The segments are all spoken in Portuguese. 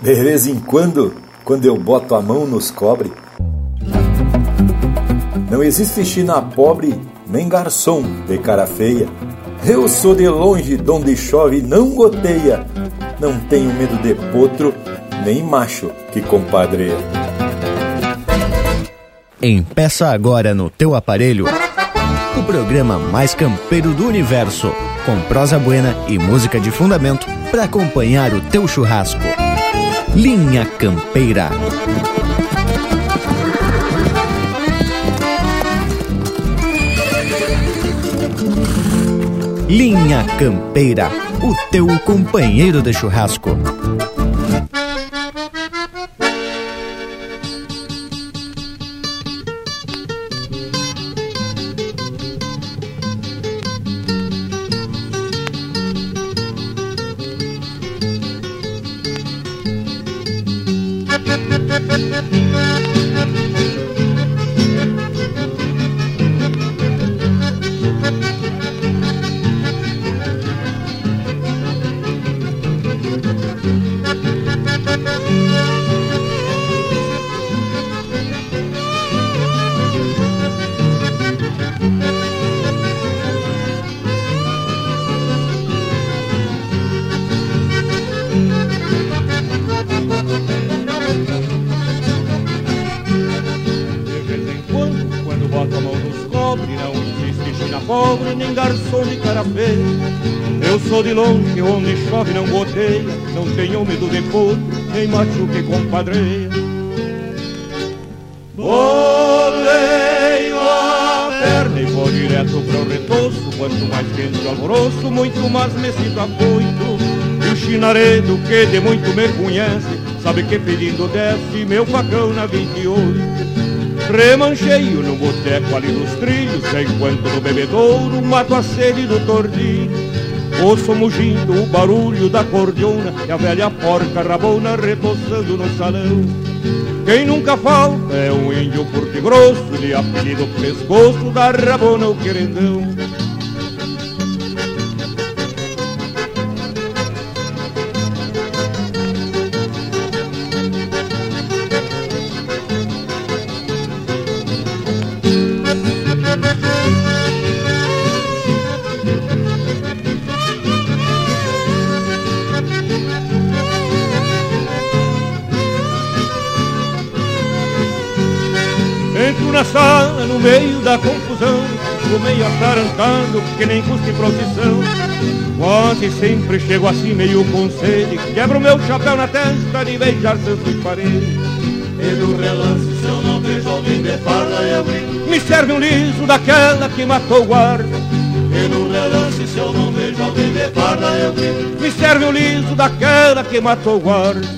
De vez em quando, quando eu boto a mão nos cobre, não existe China pobre nem garçom de cara feia. Eu sou de longe, donde chove não goteia. Não tenho medo de potro, nem macho que compadreia. Empeça agora no teu aparelho o programa mais campeiro do universo, com prosa buena e música de fundamento para acompanhar o teu churrasco. Linha Campeira. Linha Campeira, o teu companheiro de churrasco. Que pedindo desce meu facão na 28. Remancheio no boteco ali nos trilhos, enquanto no bebedouro mato a sede do tordinho. Ouço mugindo o barulho da cordiona E a velha porca rabona retoçando no salão Quem nunca falta é um índio curto grosso De apelido pescoço da rabona o querendão meio atarantado, que nem custa em procissão. Quase sempre chego assim meio com sede, quebro meu chapéu na testa de beijar santos paredes. E do relance, se eu não vejo alguém de farda, eu grito. Me serve um liso daquela que matou o guarda. E no relance, se eu não vejo alguém de farda, eu grito. Me serve um liso daquela que matou o guarda.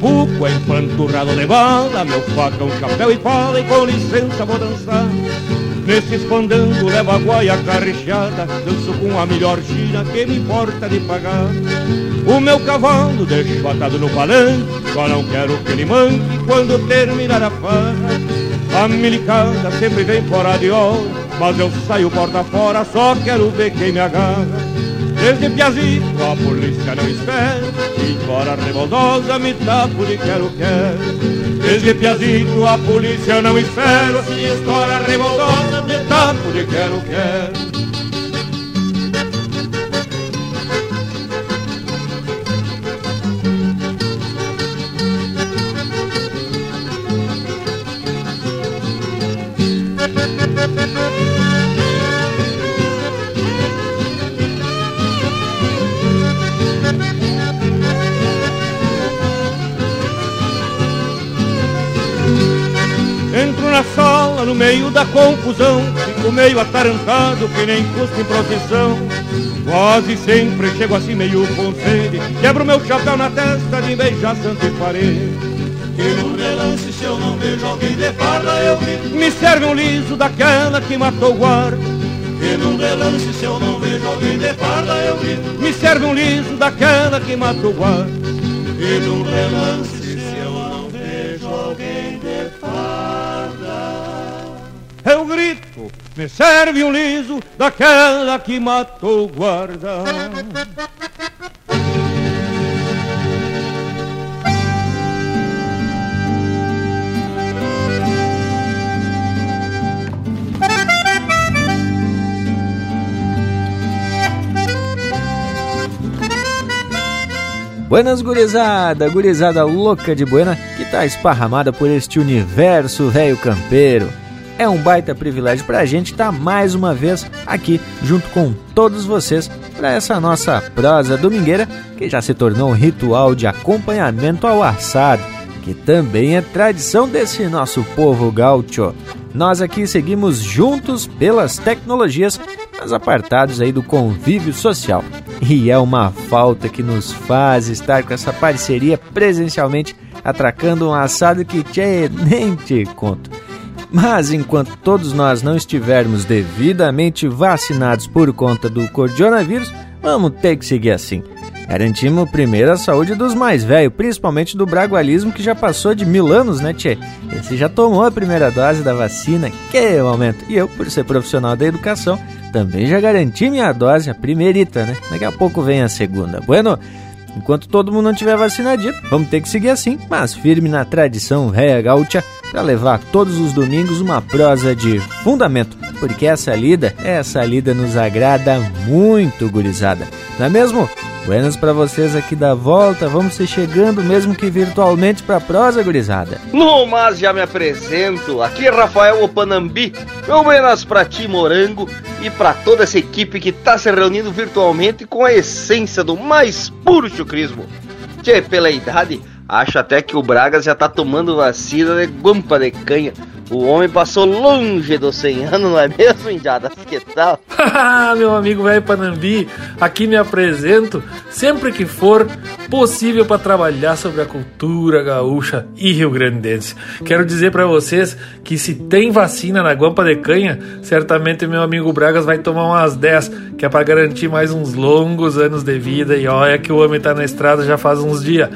Trabuco empanturrado de bala Meu facão, chapéu e fala E com licença vou dançar. Nesse escondango levo a guaia carrechada Danço com a melhor gira que me importa de pagar. O meu cavalo deixo atado no palanque Só não quero que ele manque quando terminar a farra. A milicada sempre vem fora de hora Mas eu saio porta fora, só quero ver quem me agarra Desde Piazito a polícia não espera Embora revoltosa me tapo de quero-quero Desde Piazito a polícia não espera Se estoura revoltosa me tapo de quero-quero no confusão, fico meio atarantado que nem custa em procissão. Quase sempre chego assim meio com sede Quebro meu chapéu na testa de beijar santo e parede. E no relance se eu não vejo alguém de farda eu grito Me serve um liso daquela que matou o guarda E no relance se eu não vejo alguém de farda eu grito Me serve um liso daquela que matou o guarda E no relance me serve um liso daquela que matou o guarda. Buenas gurizada, gurizada louca de buena que tá esparramada por este universo velho campeiro. É um baita privilégio para a gente estar tá mais uma vez aqui junto com todos vocês para essa nossa prosa domingueira que já se tornou um ritual de acompanhamento ao assado, que também é tradição desse nosso povo gaúcho. Nós aqui seguimos juntos pelas tecnologias, mas apartados aí do convívio social. E é uma falta que nos faz estar com essa parceria presencialmente atracando um assado que tchê, nem te conto. Mas enquanto todos nós não estivermos devidamente vacinados por conta do coronavírus, vamos ter que seguir assim. Garantimos primeiro a saúde dos mais velhos, principalmente do bragualismo que já passou de mil anos, né, Tchê? Esse já tomou a primeira dose da vacina, que momento! E eu, por ser profissional da educação, também já garanti minha dose, a primeirita, né? Daqui a pouco vem a segunda. Bueno, enquanto todo mundo não tiver vacinadito, vamos ter que seguir assim, mas firme na tradição réia gaúcha para levar todos os domingos uma prosa de fundamento, porque essa lida, essa lida nos agrada muito, gurizada. Não é mesmo? Buenas para vocês aqui da volta, vamos ser chegando mesmo que virtualmente para prosa, gurizada. No mas já me apresento, aqui é Rafael Opanambi, meu buenas para ti, Morango, e para toda essa equipe que tá se reunindo virtualmente com a essência do mais puro chucrismo. Tchê, pela idade, Acho até que o Bragas já tá tomando vacina de guampa de canha. O homem passou longe dos 100 anos, não é mesmo, Indiadas? Que tal? Meu amigo velho Panambi, aqui me apresento sempre que for possível para trabalhar sobre a cultura gaúcha e rio-grandense. Quero dizer para vocês que se tem vacina na guampa de canha, certamente meu amigo Bragas vai tomar umas 10, que é para garantir mais uns longos anos de vida. E olha que o homem tá na estrada já faz uns dias.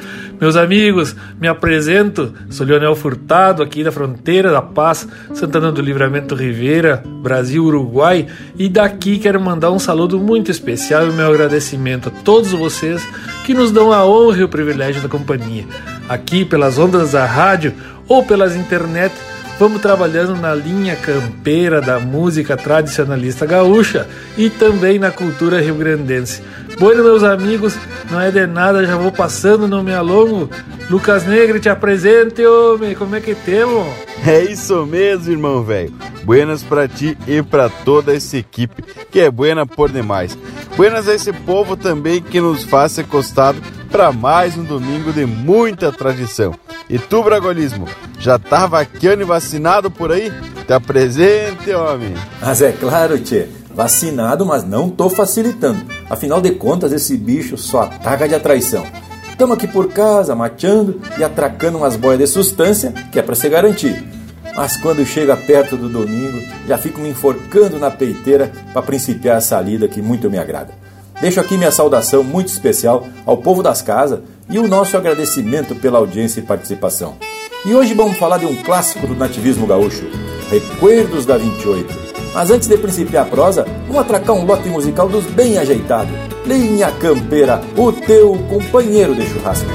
Meus amigos, me apresento, sou Leonel Furtado, aqui da fronteira da Paz, Santana do Livramento Ribeira, Brasil, Uruguai, e daqui quero mandar um saludo muito especial e meu agradecimento a todos vocês que nos dão a honra e o privilégio da companhia. Aqui pelas ondas da rádio ou pelas internet, vamos trabalhando na linha campeira da música tradicionalista gaúcha e também na cultura rio-grandense. Bueno, meus amigos, não é de nada, já vou passando, não me alongo. Lucas Negre, te apresente, homem, como é que temos? É isso mesmo, irmão velho. Buenas para ti e para toda essa equipe, que é buena por demais. Buenas a esse povo também que nos faz ser costado para mais um domingo de muita tradição. E tu, Bragolismo, já tá vaqueando e vacinado por aí? Te apresente, homem. Mas é claro, tchê. Vacinado, mas não tô facilitando. Afinal de contas, esse bicho só ataca de atraição. Tamo aqui por casa, mateando e atracando umas boias de sustância, que é para se garantir. Mas quando chega perto do domingo, já fico me enforcando na peiteira para principiar essa lida que muito me agrada. Deixo aqui minha saudação muito especial ao povo das casas e o nosso agradecimento pela audiência e participação. E hoje vamos falar de um clássico do nativismo gaúcho, Recuerdos da 28. Mas antes de principiar a prosa, vamos atracar um lote musical dos bem ajeitados. Linha Campeira, o teu companheiro de churrasco.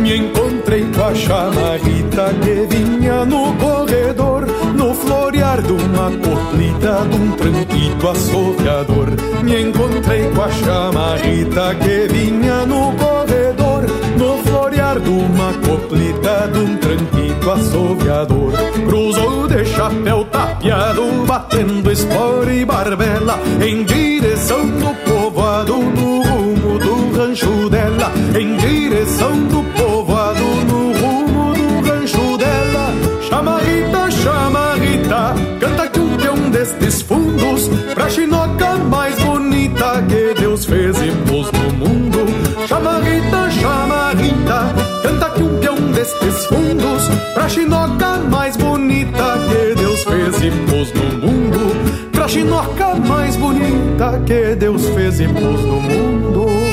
Me encontrei com a chamarrita que vinha no corredor No florear de uma de um tranquito assoviador Me encontrei com a chamarrita que vinha no corredor No florear de uma coplita de um tranquito assoviador Cruzou de chapéu tapeado, batendo espora e barbela Em direção do povoado no rumo do rancho dela Em Deus pra chinoca mais bonita que Deus fez e pôs no mundo. Chama Rita, chama Rita, canta que um peão destes fundos pra chinoca mais bonita que Deus fez e pôs no mundo. Pra chinoca mais bonita que Deus fez e pôs no mundo.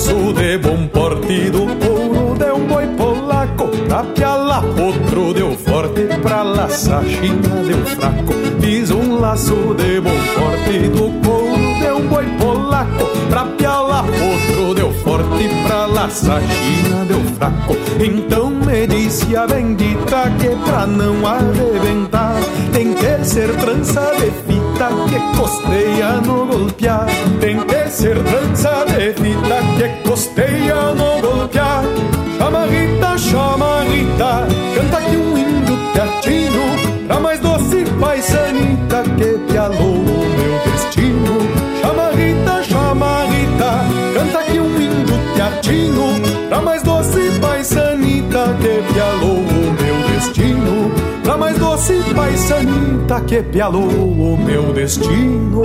Laço de bom porte do couro de um boi polaco Pra piala outro deu forte, pra laçar china deu fraco. Fiz um laço de bom porte do couro um boi polaco Pra piala outro deu forte, pra laçar china deu fraco. Então me disse a bendita que pra não arrebentar Tem que ser trança de fita que costeia no golpear. Tem que ser trança de fita que costeia no golpear. Chama Rita, chama Rita, canta que um índio teatino Pra paisanita que pialou o meu destino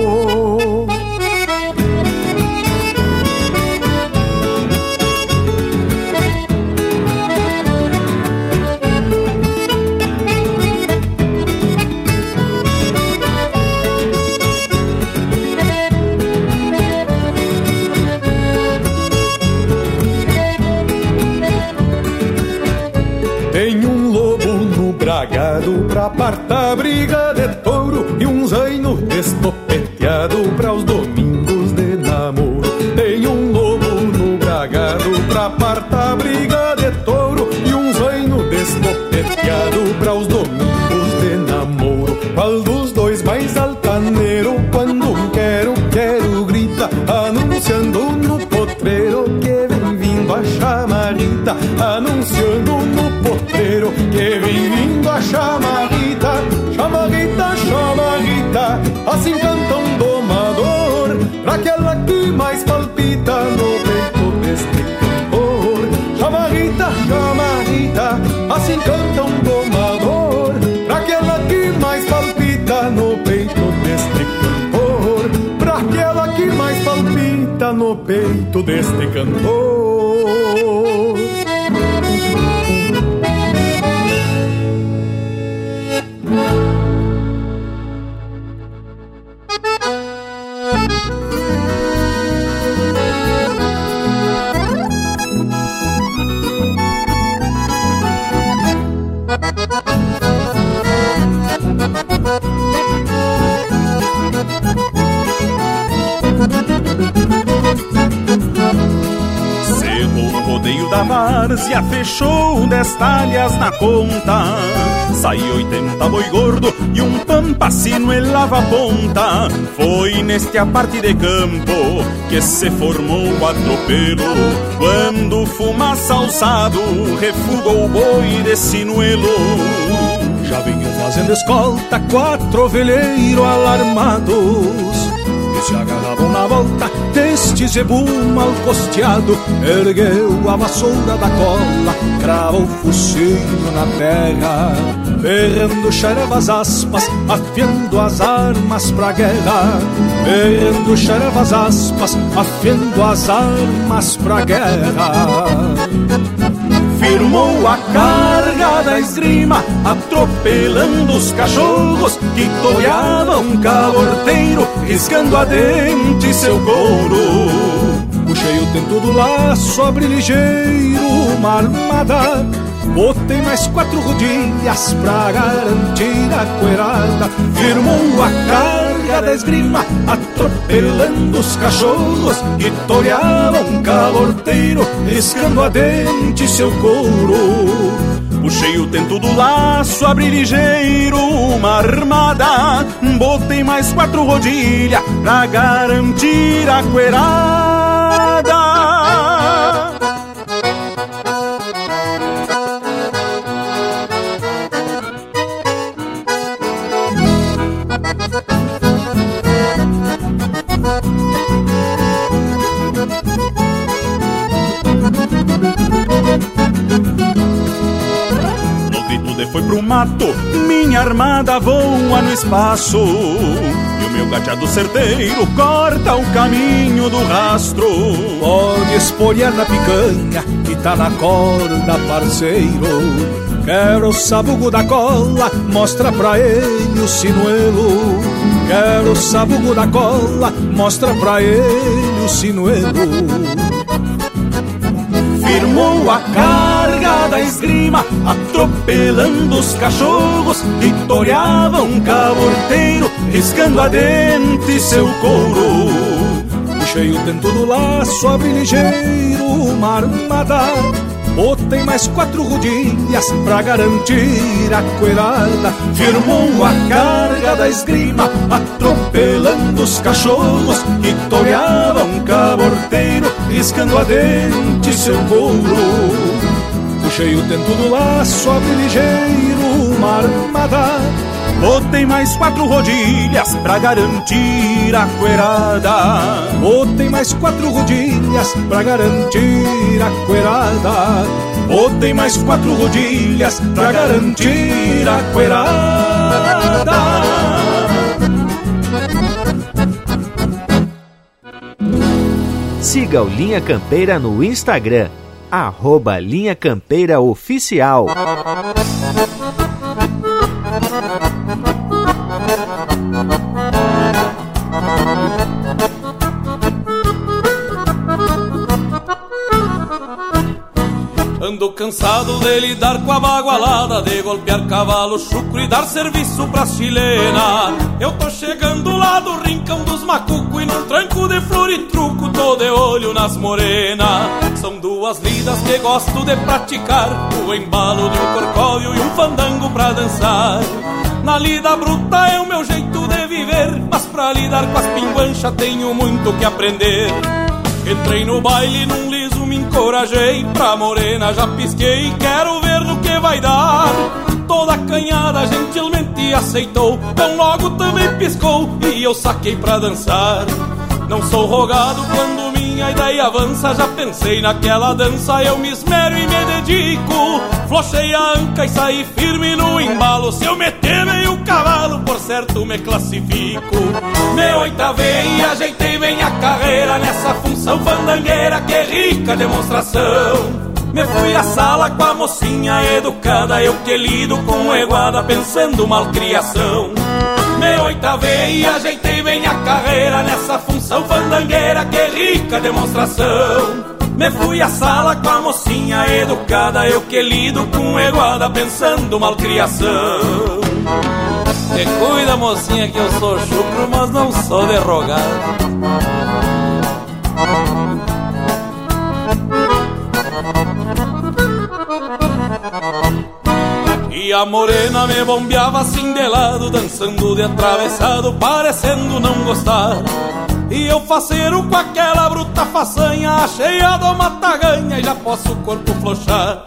potreiro que vem vindo a chamarita, chamarita, chamarita, assim canta um domador, aquela que mais palpita no peito deste cantor. Chamarita, chamarita, assim canta um domador, aquela que mais palpita no peito deste cantor, pra aquela que mais palpita no peito deste cantor. Da várzea, fechou dez talhas na conta. Saiu 80 boi gordo e um pampacino em lava ponta. Foi neste aparte de campo que se formou o atropelo. Quando fumaça alçado refugou o boi de sinuelo. Já vinham fazendo escolta quatro Que se volta deste zebu mal costeado Ergueu a vassoura da cola, crava o focinho na terra Berrando xerevas aspas, afiando as armas pra guerra. Berrando xerevas aspas, afiando as armas pra guerra. Firmou a carga da esgrima, atropelando os cachorros que toreavam caborteiro, riscando a dente seu couro. Puxei o tento do laço, abri ligeiro uma armada Botei mais quatro rodilhas pra garantir a coerada Firmou a carga da esgrima Atropelando os cachorros Que toreavam calorteiro Riscando a dente seu couro Puxei o tento do laço, abri ligeiro uma armada. Botei mais quatro rodilhas pra garantir a coerada mato, minha armada voa no espaço. E o meu gateado certeiro corta o caminho do rastro. Pode espolhar na picanha que tá na corda, parceiro. Quero o sabugo da cola, mostra pra ele o sinuelo. Quero o sabugo da cola, mostra pra ele o sinuelo firmou a carga da esgrima, atropelando os cachorros que toreavam um caborteiro, riscando a dente seu couro. Puxei o tento do laço, abri ligeiro uma armada. Botei mais quatro rodilhas pra garantir a coelhada Firmou a carga da esgrima Atropelando os cachorros Que toreavam um caborteiro Riscando a dente seu couro Puxei o tento do laço, abri ligeiro uma armada Botei mais quatro rodilhas pra garantir a coerada. Botei mais quatro rodilhas pra garantir a coerada. Botei mais quatro rodilhas pra garantir a coerada. Siga o Linha Campeira no Instagram, arroba Linha Campeira Oficial. Cansado de lidar com a bagualada De golpear cavalo chucro e dar serviço pra chilena. Eu tô chegando lá do rincão dos macuco E num tranco de flor e truco tô de olho nas morenas. São duas lidas que gosto de praticar O embalo de um corcóvio e um fandango pra dançar. Na lida bruta é o meu jeito de viver, mas pra lidar com as pinguanchas tenho muito que aprender. Entrei no baile num encorajei, pra morena já pisquei, quero ver no que vai dar. Toda a canhada gentilmente aceitou, tão logo também piscou e eu saquei pra dançar. Não sou rogado quando minha ideia avança, já pensei naquela dança, eu me esmero e me dedico. Flochei a anca e saí firme no embalo, se eu meter meio cavalo, por certo me classifico. Me oitavei ajeitei bem a carreira nessa função fandangueira, que rica demonstração. Me fui à sala com a mocinha educada, eu que lido com eguada, pensando malcriação. Me oitavei e ajeitei bem a carreira nessa função fandangueira, que rica demonstração. Me fui à sala com a mocinha educada, eu que lido com eguada, pensando malcriação. Te cuida, mocinha, que eu sou chucro, mas não sou derrogado. E a morena me bombeava assim de lado, dançando de atravessado, parecendo não gostar. E eu faceiro com aquela bruta façanha, cheia do mataganha, e já posso o corpo flochar.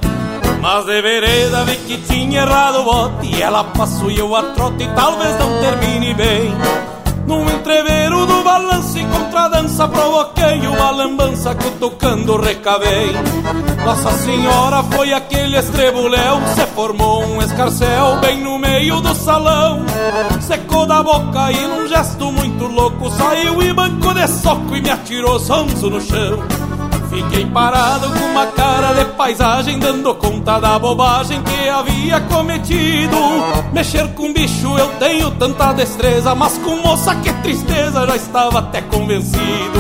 Mas de vereda vi que tinha errado o bote, e ela passou e eu a trote, e talvez não termine bem. Num entreveiro do balance contra a dança Provoquei uma lambança que tocando recavei. Nossa Senhora foi aquele estrebuléu Se formou um escarcel bem no meio do salão. Secou da boca e num gesto muito louco Saiu e banco de soco e me atirou sonso no chão Fiquei parado com uma cara de paisagem, dando conta da bobagem que havia cometido. Mexer com bicho eu tenho tanta destreza, mas com moça que tristeza, já estava até convencido.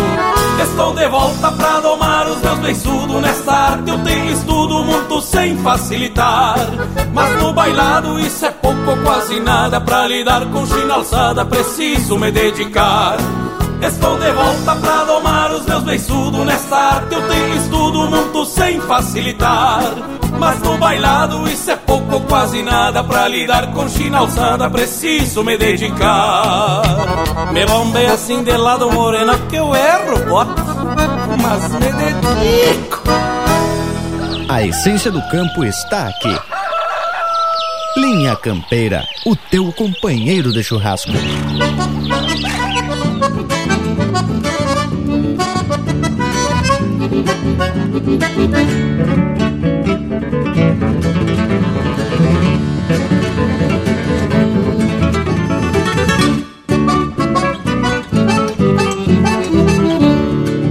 Estou de volta pra domar os meus beiçudos. Nesta arte eu tenho estudo muito sem facilitar. Mas no bailado isso é pouco ou quase nada. Pra lidar com china alçada preciso me dedicar. Estou de volta pra domar os meus beiçudos Nesta arte. Eu tenho estudo muito sem facilitar. Mas no bailado isso é pouco ou quase nada. Pra lidar com china alçada preciso me dedicar. Me bombei assim de lado morena que eu erro, bota. Mas me dedico. A essência do campo está aqui. Linha Campeira, o teu companheiro de churrasco.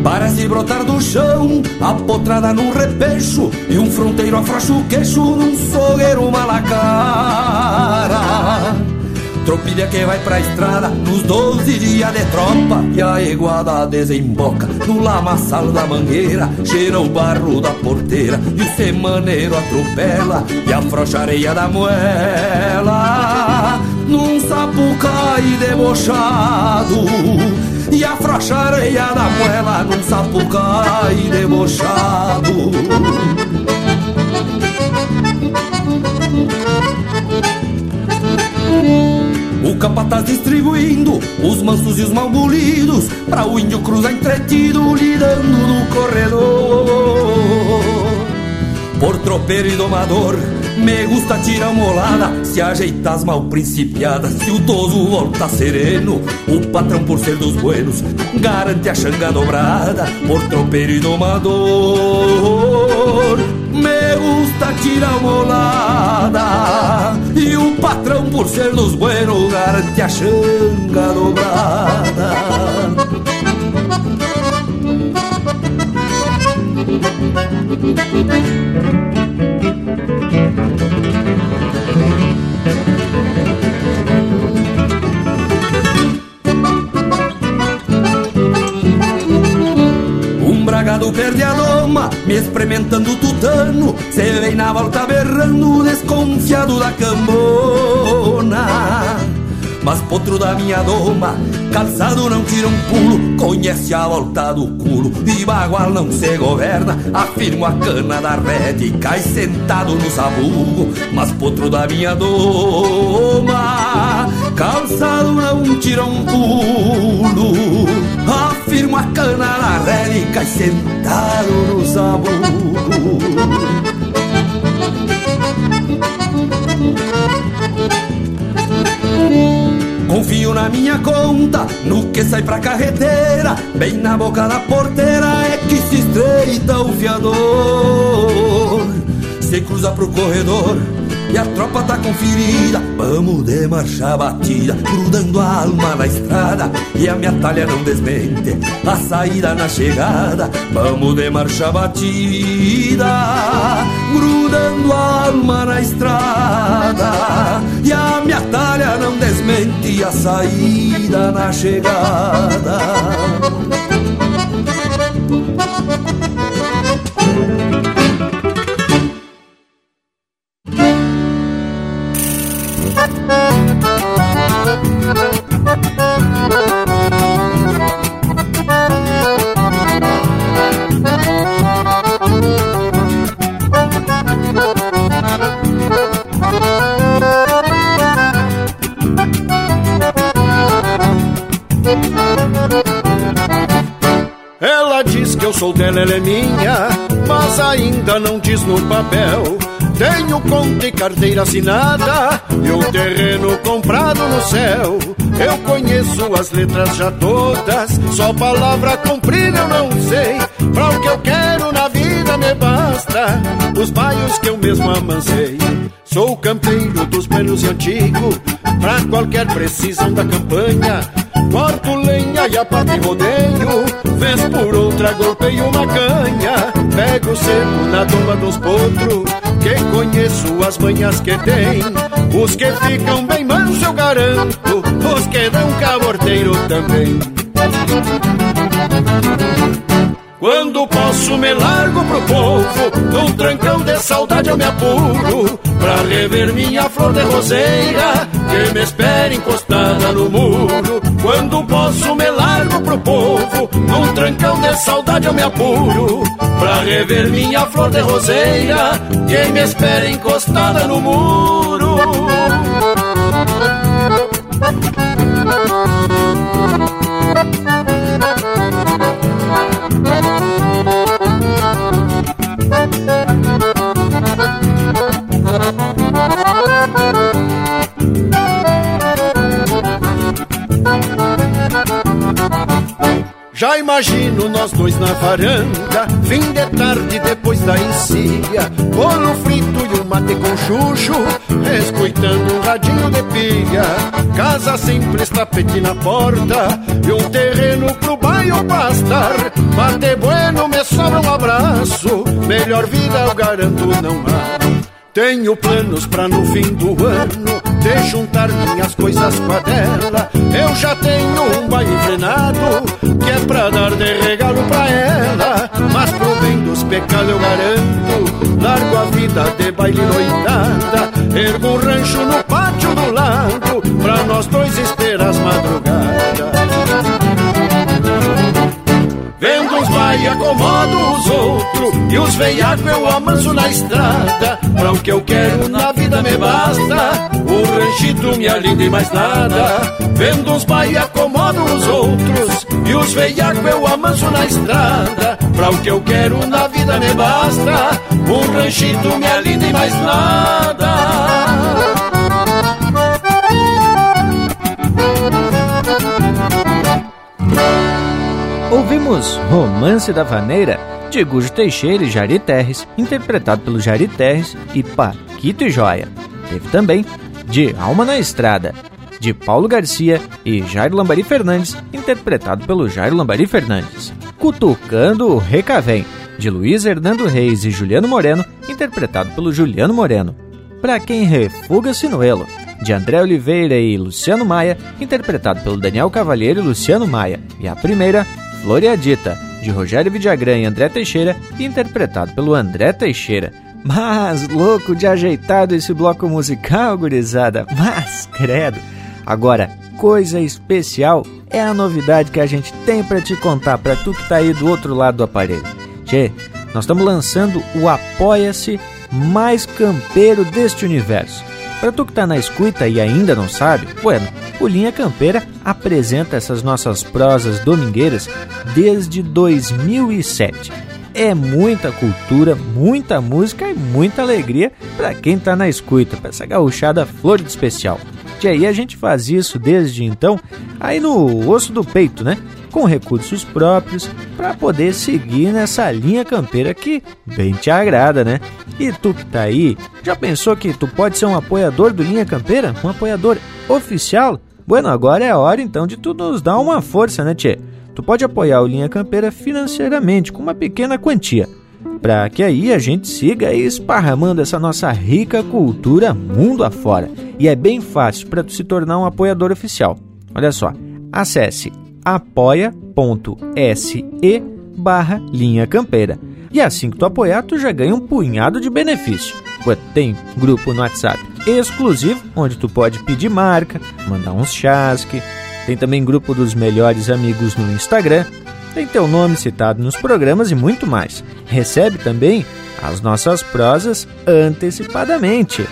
Para se brotar do chão, apotrada num repecho, e um fronteiro afrouxa o queixo num fogueiro malacara. Tropilha que vai pra estrada nos 12 dias de tropa E a iguada desemboca no lamaçal da mangueira Cheira o barro da porteira e o semaneiro atropela E afrouxa a areia da moela. Num sapucai debochado E afrouxa a areia da moela num sapucai debochado capataz distribuindo os mansos e os malbolidos Pra o índio cruzar entretido lidando no corredor. Por tropeiro e domador me gusta tirar molada Se ajeitar as mal principiadas Se o toso volta sereno. O patrão por ser dos buenos Garante a xanga dobrada. Por tropeiro e domador Me gusta tirar molada. E o patrão por ser dos buenos Garante a xanga dobrada. Um bragado perde a doma, me experimentando tutano. Se vem na volta berrando, desconfiado da cambona Mas potro da minha doma, calçado não tira um pulo Conhece a volta do culo, e bagual não se governa Afirmo a cana da rede e cai sentado no sabugo. Mas potro da minha doma, calçado não tira um pulo Afirmo a cana da rede e cai sentado no sabugo Confio na minha conta, no que sai pra carreteira Bem na boca da porteira é que se estreita o fiador. Se cruza pro corredor e a tropa tá conferida Vamos de marcha batida, grudando a alma na estrada. E a minha talha não desmente, a saída na chegada. Vamos de marcha batida, grudando a alma na estrada. E a minha talha não desmente, a saída na chegada sou dela, ela é minha, mas ainda não diz no papel. Tenho conta e carteira assinada e o terreno comprado no céu. Eu conheço as letras já todas, só palavra comprida eu não sei. Pra o que eu quero na vida me basta, os baios que eu mesmo amancei. Sou campeiro dos velhos e antigo, pra qualquer precisão da campanha. Corto lenha e a parte rodeio, vez por outra golpeio uma canha. Pego seco na doma dos potros, que conheço as manhas que tem. Os que ficam bem manso eu garanto, os que dão caborteiro também. Quando posso me largo pro povo, num trancão de saudade eu me apuro Pra rever minha flor de roseira, que me espera encostada no muro Quando posso me largo pro povo, num trancão de saudade eu me apuro Pra rever minha flor de roseira, que me espera encostada no muro Já imagino nós dois na varanda, fim de tarde depois da encilha, bolo frito e um mate com chuchu, escutando um radinho de pilha, casa simples, tapete na porta, e um terreno pro bairro pastar, mate bueno me melhor vida eu garanto não há. Tenho planos pra no fim do ano de juntar minhas coisas com a dela. Eu já tenho um baile frenado que é pra dar de regalo pra ela. Mas pro bem dos pecados eu garanto, largo a vida de baile noitada. Ergo um rancho no pátio do lado pra nós dois esperar as madrugadas. Vai acomodo os outros. E os veiacos eu amanso na estrada. Pra o que eu quero na vida me basta. O ranchito me alinda e mais nada. Vendo uns vai acomodo os outros. E os veiacos eu amanso na estrada. Pra o que eu quero na vida me basta. O ranchito me alinda e mais nada Ouvimos Romance da Vaneira, de Gujo Teixeira e Jari Terres, interpretado pelo Jari Terres e Paquito e Joia. Teve também De Alma na Estrada, de Paulo Garcia e Jairo Lambari Fernandes, interpretado pelo Jairo Lambari Fernandes. Cutucando o Recavém, de Luiz Hernando Reis e Juliano Moreno, interpretado pelo Juliano Moreno. Pra quem refuga Sinuelo, de André Oliveira e Luciano Maia, interpretado pelo Daniel Cavalheiro e Luciano Maia. E a primeira, Floreadita, de Rogério Vidagrã e André Teixeira, interpretado pelo André Teixeira. Mas louco de ajeitado esse bloco musical, gurizada. Mas credo. Agora, coisa especial é a novidade que a gente tem para te contar para tu que tá aí do outro lado do aparelho. Tchê, nós estamos lançando o Apoia-se mais campeiro deste universo. Para tu que tá na escuta e ainda não sabe, bueno, o Linha Campeira apresenta essas nossas prosas domingueiras desde 2007. É muita cultura, muita música e muita alegria para quem tá na escuta, para essa gauchada flor de especial. E aí a gente faz isso desde então, aí no osso do peito, né? Com recursos próprios para poder seguir nessa linha campeira que bem te agrada, né? E tu que tá aí, já pensou que tu pode ser um apoiador do Linha Campeira? Um apoiador oficial? Bueno, agora é a hora então de tu nos dar uma força, né, Tchê? Tu pode apoiar o Linha Campeira financeiramente com uma pequena quantia, para que aí a gente siga esparramando essa nossa rica cultura mundo afora. E é bem fácil para tu se tornar um apoiador oficial. Olha só, acesse apoia.se barra linha campeira. E assim que tu apoiar, tu já ganha um punhado de benefício. Tem grupo no WhatsApp exclusivo, onde tu pode pedir marca, mandar uns chasque. Tem também grupo dos melhores amigos no Instagram. Tem teu nome citado nos programas e muito mais. Recebe também as nossas prosas antecipadamente.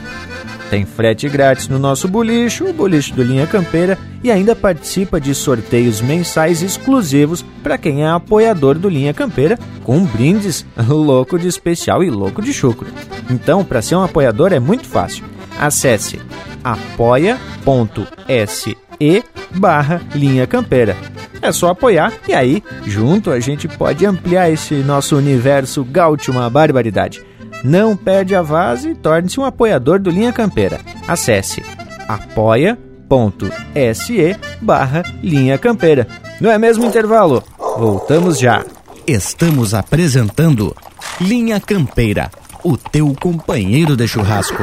Tem frete grátis no nosso bolicho, o bolicho do Linha Campeira, e ainda participa de sorteios mensais exclusivos para quem é apoiador do Linha Campeira, com brindes louco de especial e louco de chucro. Então, para ser um apoiador é muito fácil. Acesse apoia.se barra Linha Campeira. É só apoiar e aí, junto, a gente pode ampliar esse nosso universo gaúcho uma barbaridade. Não perde a vase e torne-se um apoiador do Linha Campeira. Acesse apoia.se barra Linha Campeira. Não é mesmo intervalo? Voltamos já. Estamos apresentando Linha Campeira, o teu companheiro de churrasco.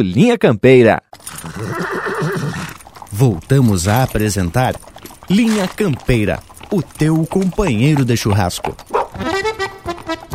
Linha Campeira. Voltamos a apresentar Linha Campeira, o teu companheiro de churrasco.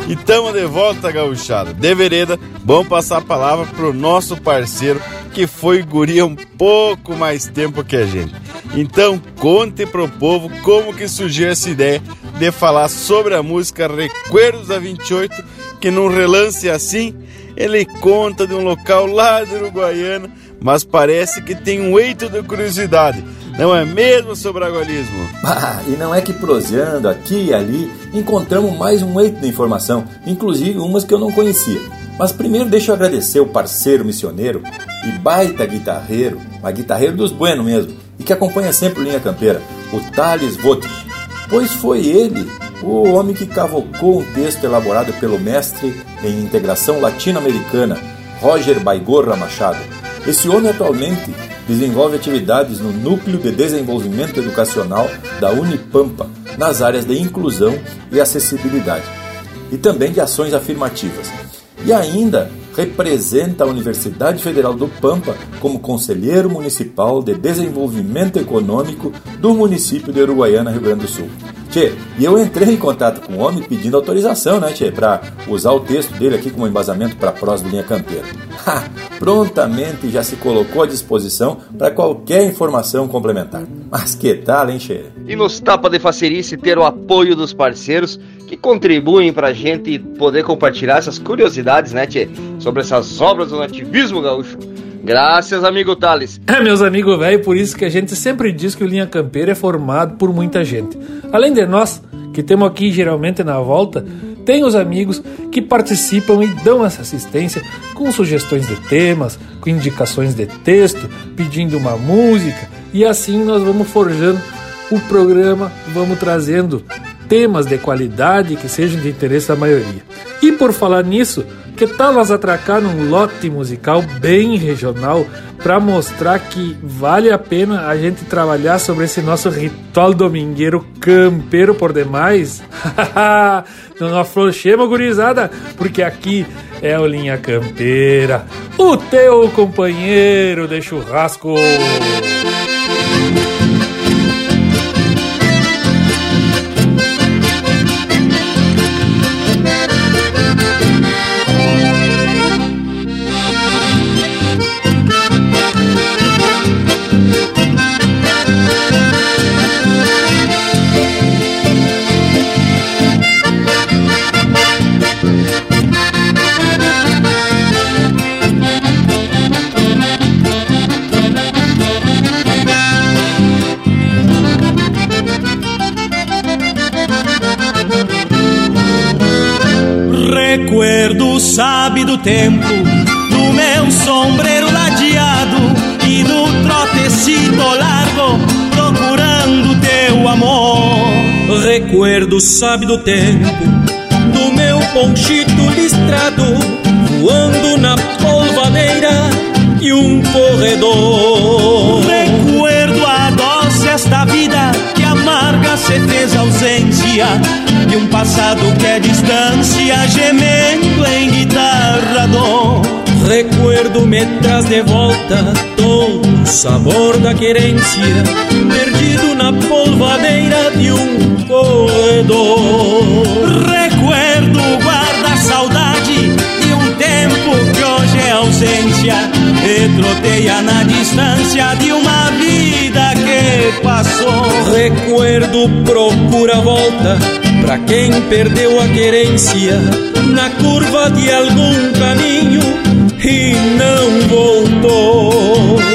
E tamo de volta, gauchada. De vereda, vamos passar a palavra pro nosso parceiro que foi guria um pouco mais tempo que a gente. Então, conte pro povo como que surgiu essa ideia de falar sobre a música Recuerdos da 28, que num relance assim ele conta de um local lá de Uruguaiana, mas parece que tem um eito de curiosidade. Não é mesmo, seu bragualismo? Ah, e não é que proseando aqui e ali encontramos mais um eito de informação, inclusive umas que eu não conhecia. Mas primeiro deixa eu agradecer o parceiro missioneiro e baita guitarreiro, mas guitarreiro dos bueno mesmo, e que acompanha sempre o Linha Campeira, o Thales Votrich, pois foi ele o homem que cavocou um texto elaborado pelo mestre em integração latino-americana, Roger Baigorra Machado. Esse homem atualmente desenvolve atividades no Núcleo de Desenvolvimento Educacional da Unipampa, nas áreas de inclusão e acessibilidade, e também de ações afirmativas. E ainda representa a Universidade Federal do Pampa como conselheiro municipal de desenvolvimento econômico do município de Uruguaiana, Rio Grande do Sul. Tchê, e eu entrei em contato com o homem pedindo autorização, né, Tchê, para usar o texto dele aqui como embasamento para a prosa do Linha Campeira. Ha, prontamente já se colocou à disposição para qualquer informação complementar. Mas que tal, hein, Tchê? E nos tapa de facerice ter o apoio dos parceiros que contribuem para a gente poder compartilhar essas curiosidades, né, Tchê, sobre essas obras do nativismo gaúcho. Graças, amigo Thales. É, meus amigos velho, por isso que a gente sempre diz que o Linha Campeira é formado por muita gente. Além de nós, que temos aqui geralmente na volta, tem os amigos que participam e dão essa assistência com sugestões de temas, com indicações de texto, pedindo uma música, e assim nós vamos forjando o programa, vamos trazendo temas de qualidade que sejam de interesse da maioria. E por falar nisso, que tal nós atracar num lote musical bem regional para mostrar que vale a pena a gente trabalhar sobre esse nosso ritual domingueiro campeiro por demais? Não afrouxemos, gurizada, porque aqui é o Linha Campeira, o teu companheiro de churrasco. Do tempo do meu sombreiro ladeado e do trotecito largo procurando teu amor. Recuerdo sabe do tempo do meu ponchito listrado voando na polvadeira e um corredor. Recuerdo a doce esta vida que amarga fez ausência de um passado que é distância gemendo em guitarra dor. Recuerdo me traz de volta todo o sabor da querência perdido na polvadeira de um corredor. Recuerdo guarda saudade de um tempo que hoje é ausência e troteia na distância de uma passou. Recuerdo procura volta Pra quem perdeu a querência na curva de algum caminho e não voltou.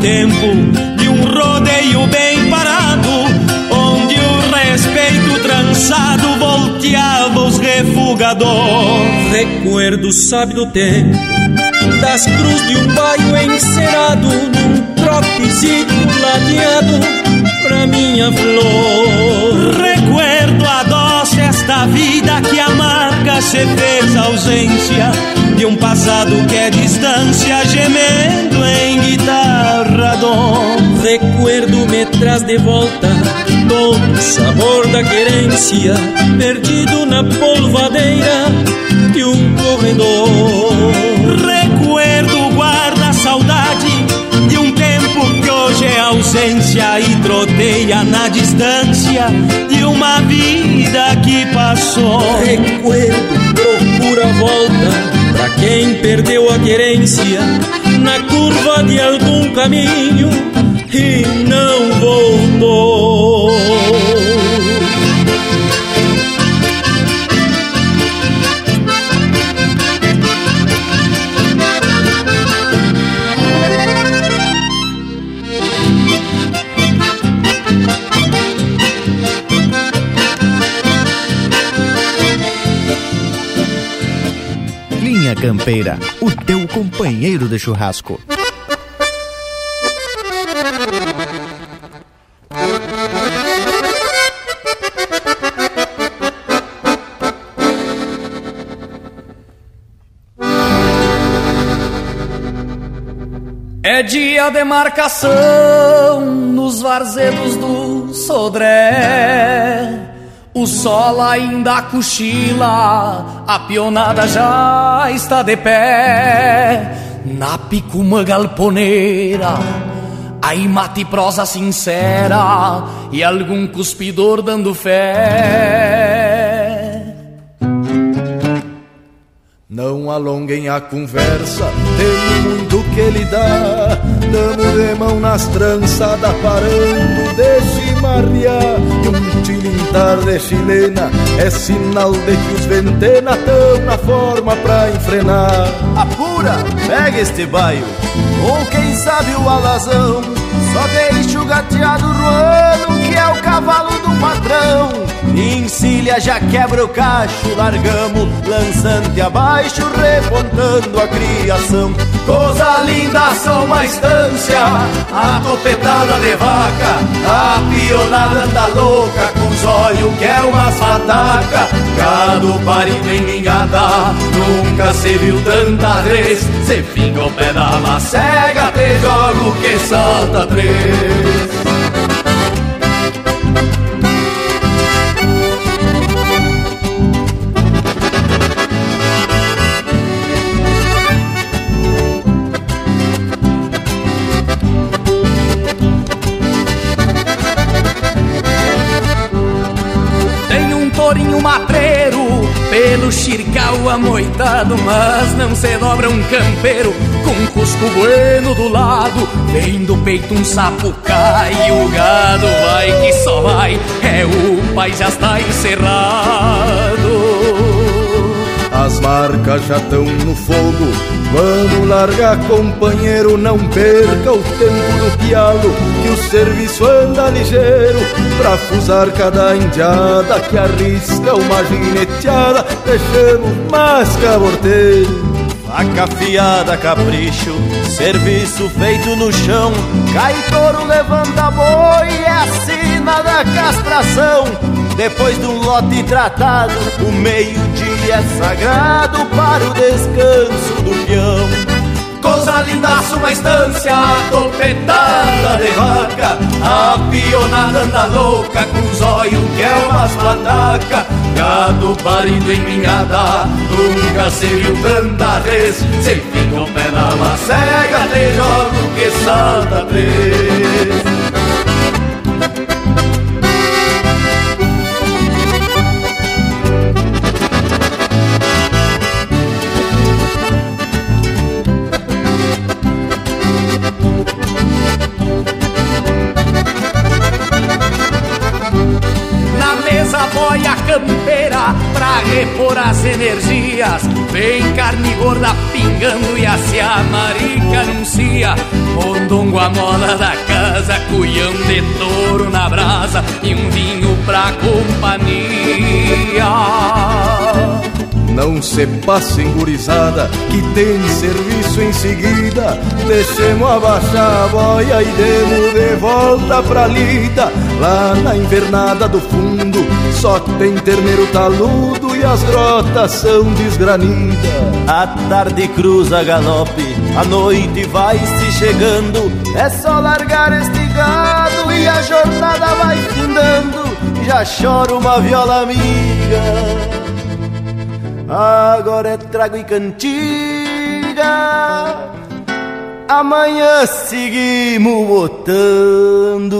Tempo de um rodeio bem parado, onde o respeito trançado volteava os refugador. Recuerdo sabe do tempo das cruz de um baio encerado, num trotezito ladeado pra minha flor. Recuerdo a doce esta vida que amarga se fez ausência de um passado que é distância gemendo em guitarra Recuerdo me traz de volta todo o sabor da querência perdido na polvadeira de um corredor. Recuerdo guarda saudade de um tempo que hoje é ausência e troteia na distância de uma vida que passou. Recuerdo procura volta Pra quem perdeu a querência curva de algum caminho e não voltou. Linha Campeira, o teu companheiro de churrasco. Dia de marcação nos varzedos do Sodré. O sol ainda cochila, a pionada já está de pé. Na picuma galponeira, aí mate prosa sincera e algum cuspidor dando fé. Não alonguem a conversa, tem muito que lhe dá. Damos de mão nas trançadas, parando de chimarrear. E um tilintar de chilena é sinal de que os ventena tão na forma pra enfrenar. Apura, pega este baio, ou quem sabe o alazão. Só deixa o gateado ruano, que é o cavalo do patrão. Encilha, já quebra o cacho, largamos lançante abaixo, repontando a criação. Coisa linda, só uma estância, a topetada de vaca, a pionada anda louca, com os olhos que é uma fataca. Gado parido em mingada, nunca se viu tanta vez. Se finga o pé da macega, te jogo que salta três. Pelo xircal amoitado Mas não se dobra um campeiro. Com cusco bueno do lado Vem do peito um sapo cai o gado vai que só vai. É o pai já está encerrado As marcas já estão no fogo Vamos largar, companheiro, não perca o tempo do pialo, que o serviço anda ligeiro pra fusar cada indiada que arrisca uma gineteada, deixamos mais caborteiro. Faca afiada, capricho, serviço feito no chão. Cai levanta boi, é a da castração. Depois de um lote tratado, o meio-dia é sagrado para o descanso do peão. Coisa lindaça, uma estância topetada de vaca A pionada anda louca com os olhos que é umas pataca Gado parido em minhada, nunca se viu tanta vez. Se fica o pé na macega, te jogo que salta três Vem carne gorda pingando e a marica anuncia. Mondongo a moda da casa, cuião de touro na brasa e um vinho pra companhia. Não se passem gurizada, que tem serviço em seguida. Deixemos abaixar a boia e demos de volta pra lida. Lá na invernada do fundo, só tem terneiro taludo e as grotas são desgranidas. A tarde cruza galope, a noite vai se chegando. É só largar este gado e a jornada vai findando. Já chora uma viola amiga. Agora é trago e cantiga. Amanhã seguimos botando.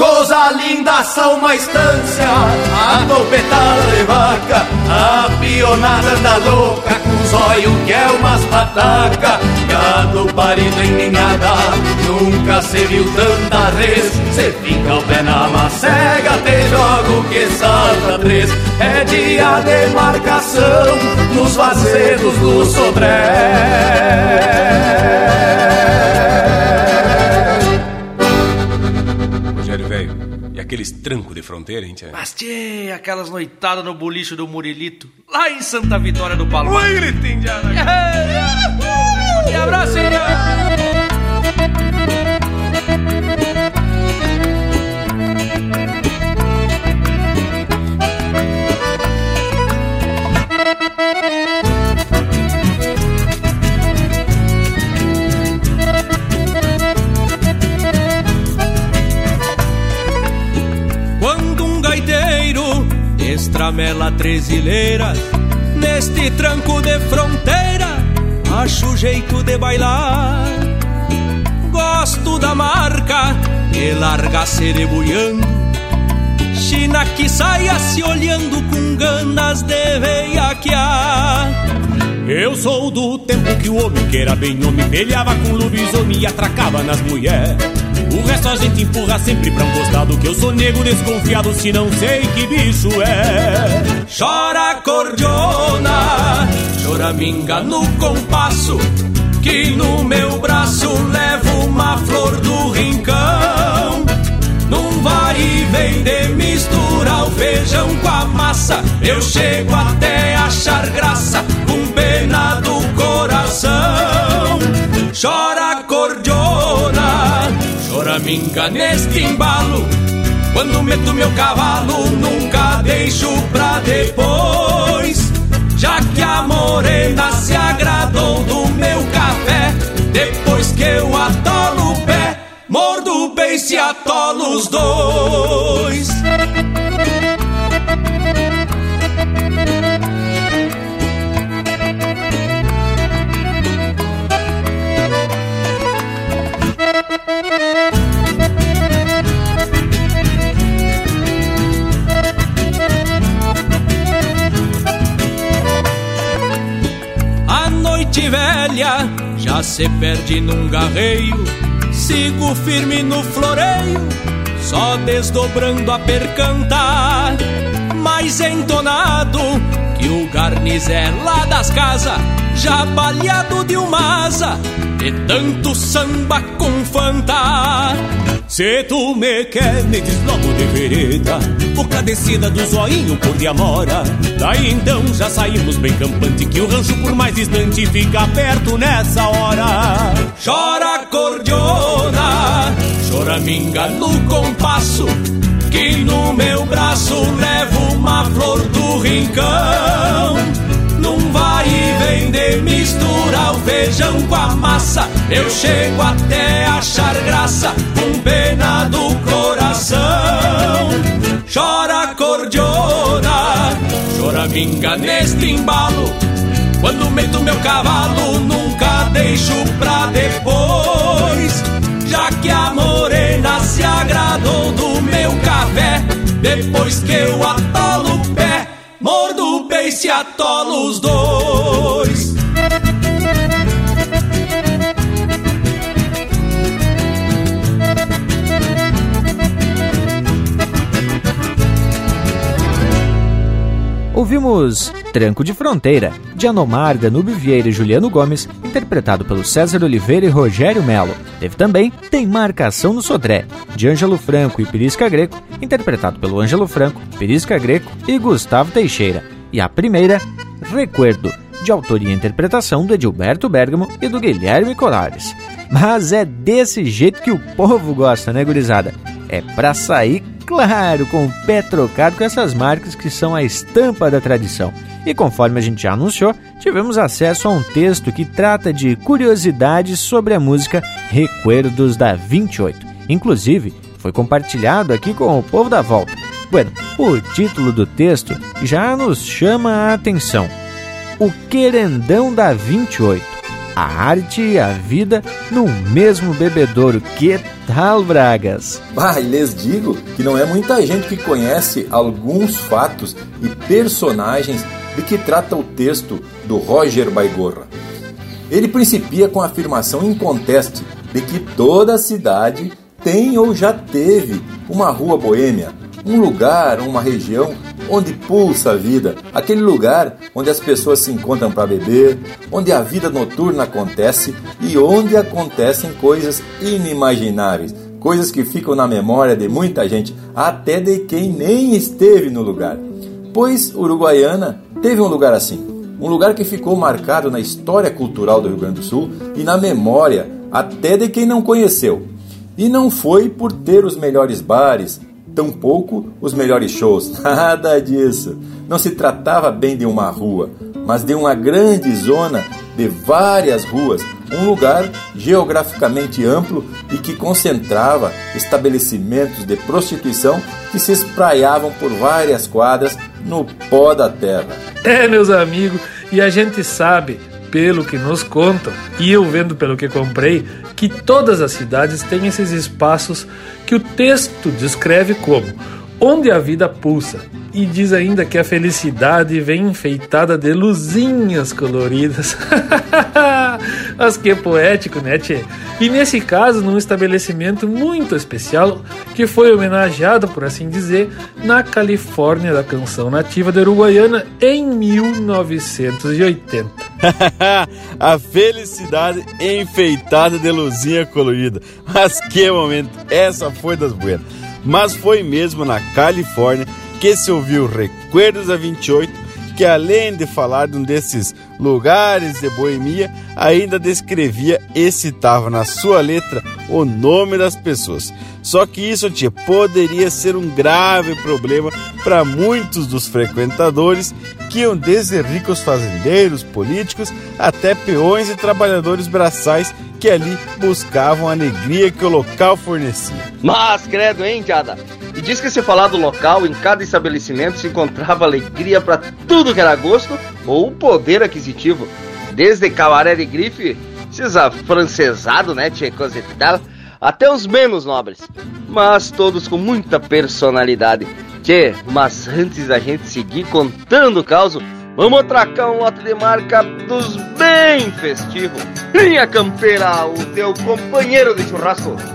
Coisa linda, são uma estância, a topetada de vaca, a pionada da louca, com olhos que é umas pataca, gado parido em ninhada, nunca se viu tanta res. Cê fica o pé na macega, te jogo que salta três. É dia de marcação nos vazedos do Sodré. Aqueles trancos de fronteira, hein, tia? Mas, tchê, aquelas noitadas no bolicho do Murilito, lá em Santa Vitória do Palmar. Oi, gritinho, E abraço, tramela trezileira Neste tranco de fronteira Acho jeito de bailar. Gosto da marca Que larga cerebuiando China que saia se olhando Com ganas de veiaquear. Eu sou do tempo que o homem que era bem homem Pelhava com lobisomem e atracava nas mulheres o resto a gente empurra sempre pra um costado Que eu sou nego desconfiado se não sei que bicho é. Chora cordiona, choraminga no compasso Que no meu braço levo uma flor do rincão. Num vai e vem de o feijão com a massa Eu chego até achar graça com pena do coração. Chora choraminga neste embalo. Quando meto meu cavalo, nunca deixo pra depois. Já que a morena se agradou do meu café, depois que eu atolo o pé, mordo bem se atolo os dois. Noite velha já se perde num garreio. Sigo firme no floreio, só desdobrando a percantar. Mais entonado que o garnizé lá das casas, já baleado de uma asa, de tanto samba com fanta. Se tu me quer, me diz logo de vereda Boca descida do zoinho por de amora Daí então já saímos bem campante Que o rancho por mais distante fica perto nessa hora Chora cordiona, chora minga no compasso Que no meu braço levo uma flor do rincão. Num vai e vem de o feijão com a massa. Eu chego até achar graça com pena do coração. Chora cordiona, chora vinga neste embalo. Quando meto meu cavalo nunca deixo pra depois. Já que a morena se agradou do meu café Depois que eu atolo o pé Mordo o beice e atolo os dois. Ouvimos Tranco de Fronteira, de Anomar, Danúbio Vieira e Juliano Gomes, interpretado pelo César Oliveira e Rogério Melo. Teve também Tem Marcação no Sodré, de Ângelo Franco e Pirisca Greco, interpretado pelo Ângelo Franco, Pirisca Greco e Gustavo Teixeira. E a primeira, Recuerdo, de autoria e interpretação do Edilberto Bergamo e do Guilherme Colares. Mas é desse jeito que o povo gosta, né, gurizada? É pra sair, claro, com o pé trocado com essas marcas que são a estampa da tradição. E conforme a gente já anunciou, tivemos acesso a um texto que trata de curiosidades sobre a música Recuerdos da 28. Inclusive, foi compartilhado aqui com o povo da volta. Bueno, o título do texto já nos chama a atenção. O Querendão da 28 a arte e a vida no mesmo bebedouro. Que tal, Bragas? Ah, lhes digo que não é muita gente que conhece alguns fatos e personagens de que trata o texto do Roger Baigorra. Ele principia com a afirmação inconteste de que toda cidade tem ou já teve uma rua boêmia, um lugar, uma região onde pulsa a vida, aquele lugar onde as pessoas se encontram para beber, onde a vida noturna acontece e onde acontecem coisas inimagináveis, coisas que ficam na memória de muita gente, até de quem nem esteve no lugar. Pois Uruguaiana teve um lugar assim, um lugar que ficou marcado na história cultural do Rio Grande do Sul e na memória até de quem não conheceu. E não foi por ter os melhores bares, tampouco os melhores shows, nada disso. Não se tratava bem de uma rua, mas de uma grande zona de várias ruas, um lugar geograficamente amplo e que concentrava estabelecimentos de prostituição que se espraiavam por várias quadras no pó da terra. É, meus amigos, e a gente sabe, pelo que nos contam, e eu vendo pelo que comprei, que todas as cidades têm esses espaços que o texto descreve como onde a vida pulsa, e diz ainda que a felicidade vem enfeitada de luzinhas coloridas. Mas que poético, né, tchê? E nesse caso, num estabelecimento muito especial que foi homenageado, por assim dizer, na Califórnia da canção nativa da Uruguaiana em 1980. a felicidade enfeitada de luzinha colorida. Mas que momento! Essa foi das buenas. Mas foi mesmo na Califórnia que se ouviu Recuerdos a 28, que além de falar de um desses lugares de boemia, ainda descrevia e citava na sua letra o nome das pessoas. Só que isso poderia ser um grave problema para muitos dos frequentadores que iam desde ricos fazendeiros, políticos, até peões e trabalhadores braçais que ali buscavam a alegria que o local fornecia. Mas, credo, hein, Diada? E diz que se falar do local, em cada estabelecimento se encontrava alegria para tudo que era gosto ou poder aquisitivo. Desde cabaré de grife, esses afrancesados, né, tchê, coisa e tal, até os menos nobres. Mas todos com muita personalidade. Mas antes da gente seguir contando o caos, vamos atracar um lote de marca dos bem festivos. Linha Campeira, o teu companheiro de churrasco.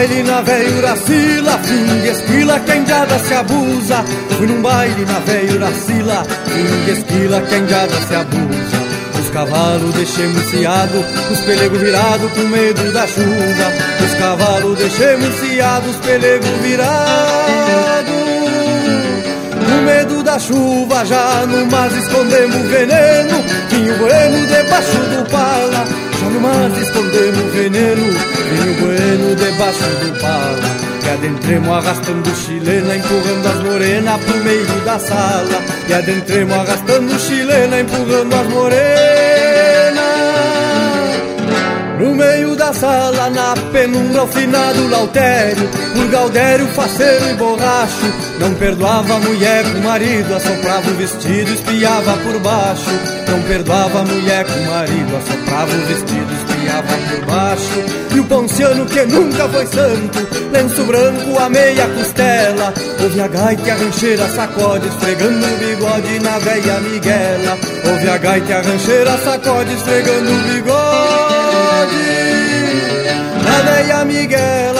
baile na velha Uracila, fim esquila, quem jada se abusa. Fui num baile na velha Uracila, fim esquila, quem jada se abusa. Os cavalos deixei muciado, os pelegos virados com medo da chuva. Os cavalos deixei muciado, os pelegos virados. Com medo da chuva, já no mar escondemos veneno. Tinha o bueno debaixo do pala, já no mar escondemos veneno. Vinho bueno debaixo do pala E adentremos arrastando chilena Empurrando as morenas pro meio da sala. E adentremos arrastando chilena Empurrando as morenas No meio da sala, na penumbra, ao finado Lautério Por Gaudério, faceiro e borracho Não perdoava a mulher com o marido Assoprava o vestido, espiava por baixo. Não perdoava a mulher com o marido Assoprava o vestido, E o ponciano que nunca foi santo Lenço branco, a meia costela. Ouve a gaita a rancheira sacode Esfregando o bigode na velha Miguela. Ouve a gaita a rancheira sacode Esfregando o bigode Na velha Miguela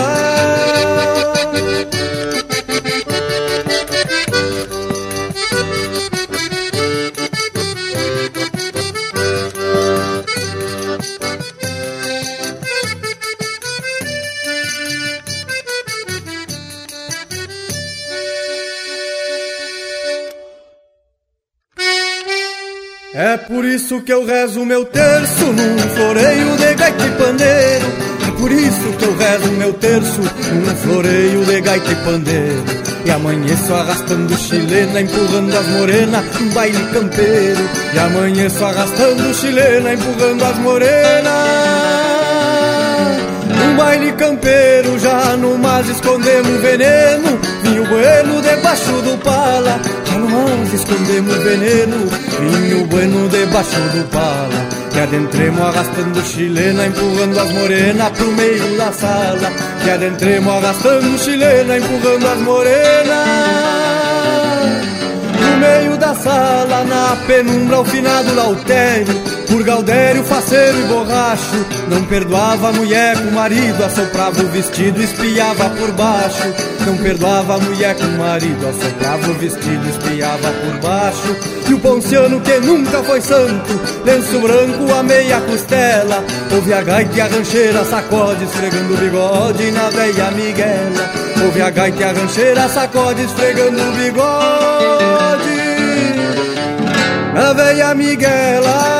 por isso que eu rezo meu terço num floreio de gaita e pandeiro. É por isso que eu rezo meu terço num floreio de gaita e pandeiro. E amanheço arrastando chilena, empurrando as morenas num baile campeiro. E amanheço arrastando chilena, empurrando as morenas Num baile campeiro já no mar escondemos veneno Vinho bueno debaixo do pala Mar escondemos veneno Vinho bueno debaixo do pala. Que adentremos arrastando chilena Empurrando as morenas pro meio da sala. Que adentremos arrastando chilena Empurrando as morenas meio da sala, na penumbra, o finado lautério, por Galdério, faceiro e borracho, não perdoava a mulher com o marido, assoprava o vestido, espiava por baixo. Não perdoava a mulher com o marido, assoprava o vestido, espiava por baixo. E o ponciano que nunca foi santo, lenço branco a meia costela, ouve a gaita e a rancheira sacode, esfregando o bigode na veia Miguela. Ouve a gaita e a rancheira sacode, esfregando o bigode a velha Miguela.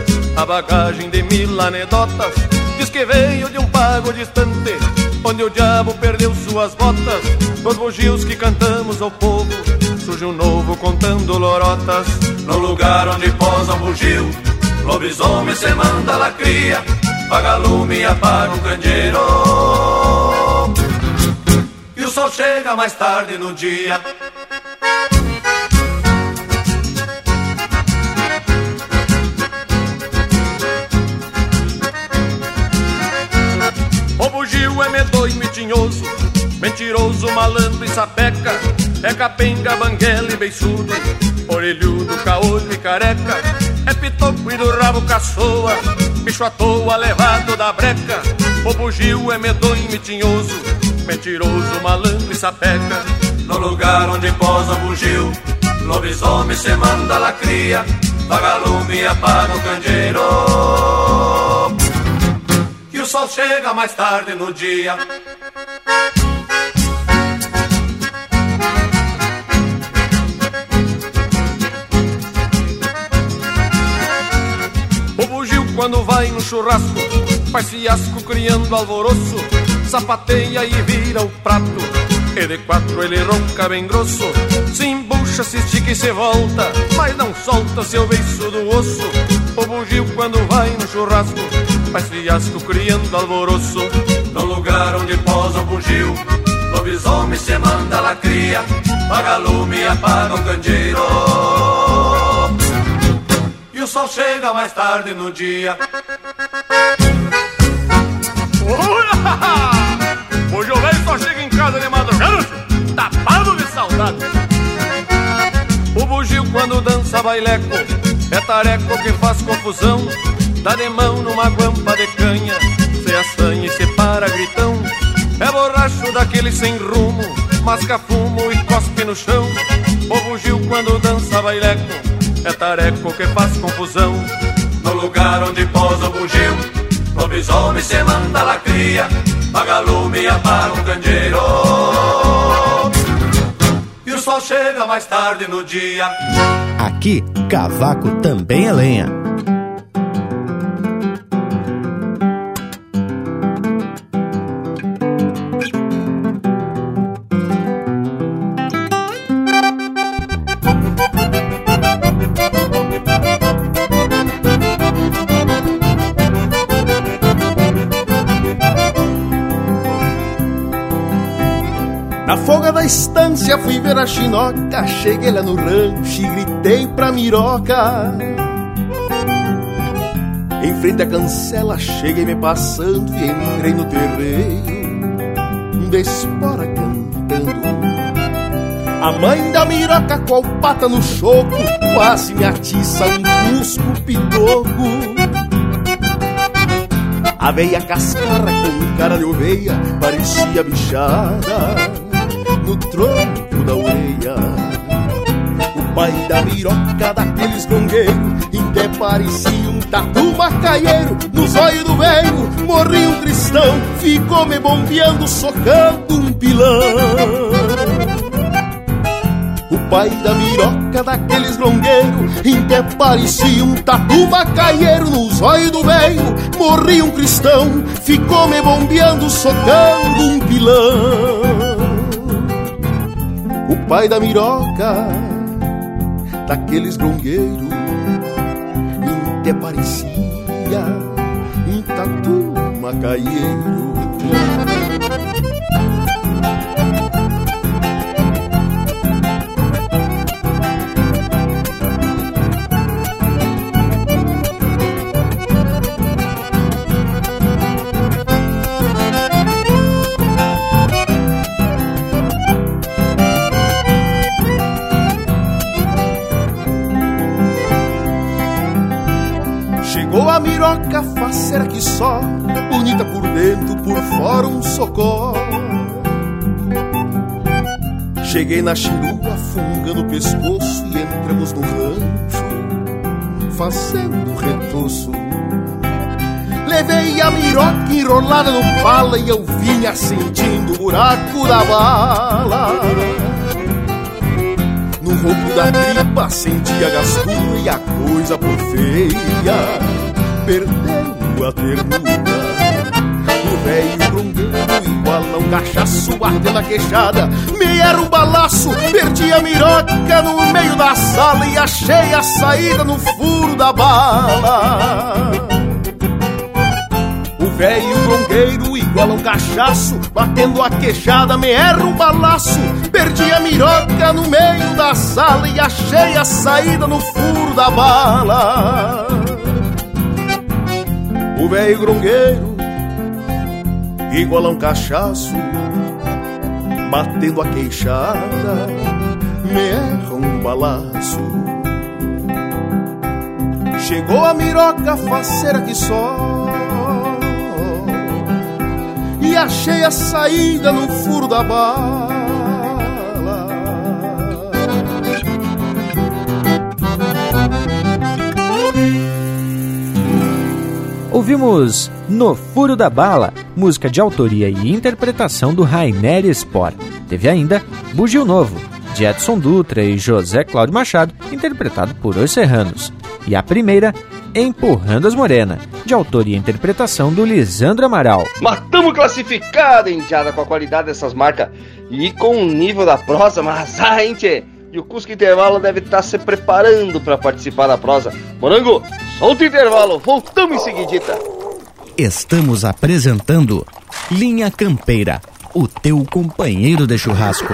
a bagagem de mil anedotas. Diz que veio de um pago distante, onde o diabo perdeu suas botas. Dos bugios que cantamos ao povo, surge um novo contando lorotas. No lugar onde posa um bugio, lobisomem se manda la cria, paga lume e apaga um candeeiro. E o sol chega mais tarde no dia. É medonho e tinhoso, mentiroso, malandro e sapeca, é capenga, banguela e beiçudo, orelhudo, caolho e careca, é pitoco e do rabo caçoa, bicho à toa levado da breca, o bugio é medonho e tinhoso, mentiroso, malandro e sapeca. No lugar onde posa bugio, lobisomem se manda la cria, vagalume apaga o candeeiro o sol chega mais tarde no dia. O bugio quando vai no churrasco faz fiasco criando alvoroço, sapateia e vira o prato. E de quatro ele ronca bem grosso, se embucha, se estica e se volta, mas não solta seu beiço do osso. O bugio quando vai no churrasco faz fiasco criando alvoroço. No lugar onde posa o bugio, lobisomem se manda la cria, paga lume e apaga o candeeiro. E o sol chega mais tarde no dia. Hoje o velho só chega em casa de madrugada, tapado de saudade. O bugio quando dança baileco, é tareco que faz confusão Dá de mão numa guampa de canha Se assanha e separa gritão. É borracho daquele sem rumo Masca fumo e cospe no chão. O bugio quando dança baileco É tareco que faz confusão. No lugar onde posa o bugio Lobisomem se manda la cria Paga lume e apaga um candeeiro sol chega mais tarde no dia. Aqui, cavaco também é lenha. Estância fui ver a chinoca, cheguei lá no rancho e gritei pra miroca. Em frente à cancela, cheguei me passando e entrei no terreiro, de espora cantando. A mãe da miroca, qual pata no choco, quase me atiça um cusco pitoco. A veia cascara com cara de oveia, parecia bichada no tronco pai da miroca daqueles gongueiros Até parecia um tatu macaieiro Nos olhos do velho morri um cristão Ficou me bombeando, socando um pilão. O pai da miroca daqueles longueiros Até parecia um tatu macaieiro Nos olhos do velho morri um cristão Ficou me bombeando, socando um pilão. O pai da miroca daqueles grongueiros Até parecia um tatu macaieiro Cheguei na chirua, fungando o pescoço e entramos no rancho, fazendo retoço. Levei a miroca enrolada no pala e eu vinha sentindo o buraco da bala. No roubo da tripa sentia a gastura e a coisa por feia perdendo a ternura. O velho um cachaço ardendo queixada. Me era um balaço, perdi a miroca no meio da sala e achei a saída no furo da bala. O velho grongueiro igual a um cachaço Batendo a queixada, me erra um balaço Perdi a miroca no meio da sala E achei a saída no furo da bala o velho grongueiro, igual a um cachaço, batendo a queixada, me erra um balaço. Chegou a miroca faceira que só, e achei a saída no furo da bala. Ouvimos No Furo da Bala, música de autoria e interpretação do Rainer Sport. Teve ainda Bugio Novo, de Edson Dutra e José Cláudio Machado, interpretado por Os Serranos. E a primeira, Empurrando as Morena, de autoria e interpretação do Lisandro Amaral. Matamos classificada, indiada, com a qualidade dessas marcas e com o nível da prosa, mas gente e o Cusco Intervalo deve estar se preparando para participar da prosa. Morango, solta o intervalo, voltamos em seguidita. Estamos apresentando Linha Campeira, o teu companheiro de churrasco.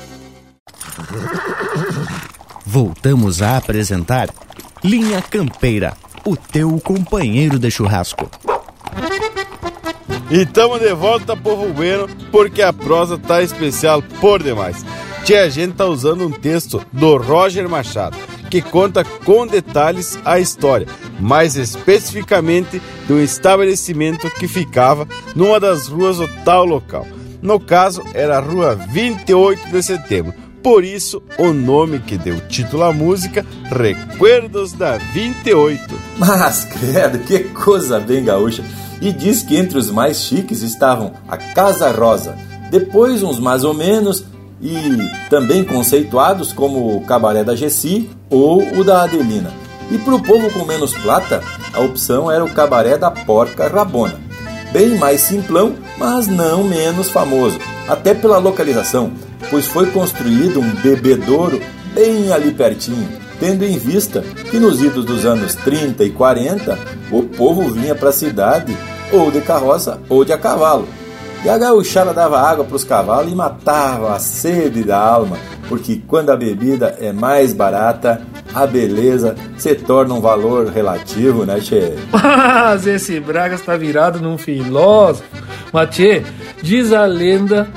Voltamos a apresentar Linha Campeira, o teu companheiro de churrasco. E tamo de volta, povo bueno, porque a prosa tá especial por demais. Tia, a gente tá usando um texto do Roger Machado, que conta com detalhes a história, mais especificamente do estabelecimento que ficava numa das ruas do tal local. No caso, era a rua 28 de setembro, por isso, o nome que deu título à música, Recuerdos da 28. Mas, credo, que coisa bem gaúcha! E diz que entre os mais chiques estavam a Casa Rosa, depois uns mais ou menos, e também conceituados como o Cabaré da Gessi ou o da Adelina. E para o povo com menos plata, a opção era o Cabaré da Porca Rabona. Bem mais simplão, mas não menos famoso, até pela localização pois foi construído um bebedouro bem ali pertinho, tendo em vista que nos idos dos anos 30 e 40 o povo vinha para a cidade ou de carroça ou de a cavalo. E a gauchada dava água para os cavalos e matava a sede da alma, porque quando a bebida é mais barata, a beleza se torna um valor relativo, né, Tchê? Mas esse Braga está virado num filósofo. Mas, Tchê, diz a lenda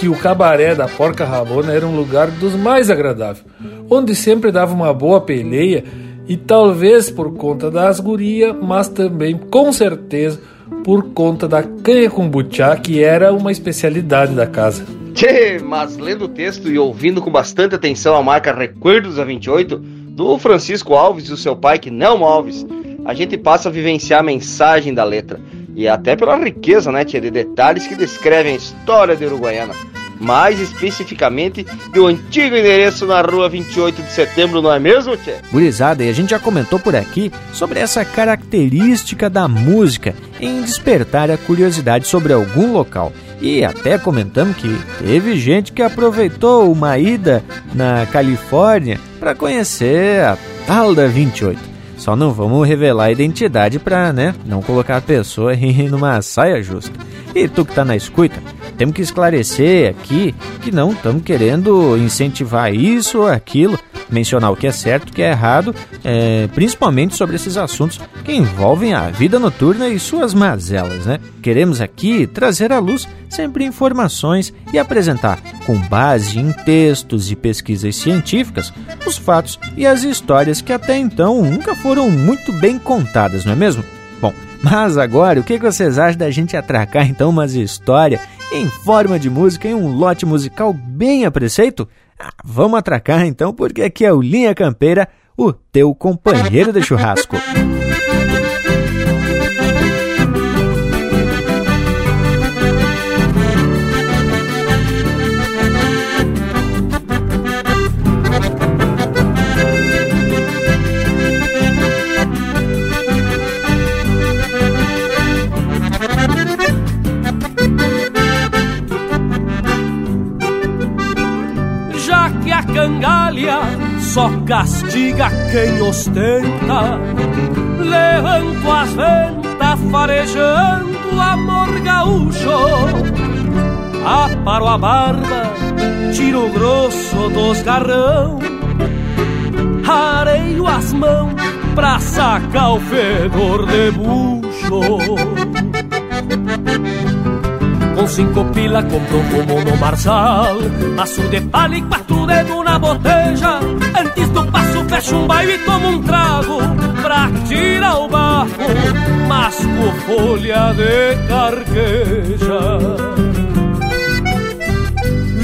que o cabaré da Porca Rabona era um lugar dos mais agradáveis, onde sempre dava uma boa peleia e talvez por conta das gurias, mas também com certeza por conta da canha com butiá, que era uma especialidade da casa. Tchê, mas lendo o texto e ouvindo com bastante atenção a marca Recuerdos a 28 do Francisco Alves e o seu pai, que não Alves, a gente passa a vivenciar a mensagem da letra e até pela riqueza, né, tia, de detalhes que descrevem a história de Uruguaiana mais especificamente do antigo endereço na rua 28 de setembro, não é mesmo, Tchê? Gurizada, e a gente já comentou por aqui sobre essa característica da música em despertar a curiosidade sobre algum local. E até comentamos que teve gente que aproveitou uma ida na Califórnia para conhecer a tal da 28. Só não vamos revelar a identidade para, né, não colocar a pessoa em numa saia justa. E tu que tá na escuta, temos que esclarecer aqui que não estamos querendo incentivar isso ou aquilo, mencionar o que é certo, o que é errado, é, principalmente sobre esses assuntos que envolvem a vida noturna e suas mazelas, né? Queremos aqui trazer à luz sempre informações e apresentar, com base em textos e pesquisas científicas, os fatos e as histórias que até então nunca foram muito bem contadas, não é mesmo? Bom, mas agora, o que vocês acham da gente atracar então umas histórias em forma de música em um lote musical bem a preceito? Vamos atracar então, porque aqui é o Linha Campeira, o teu companheiro de churrasco. Só castiga quem ostenta. Levanto as ventas farejando amor gaúcho. Aparo a barba, tiro grosso dos garrão. Areio as mãos pra sacar o fedor de bucho. Com cinco pila comprou como no Marsal Maço de palha e quatro dedos na boteja Antes do passo fecha um baile e toma um trago. Pra tirar o bafo Masco folha de carqueja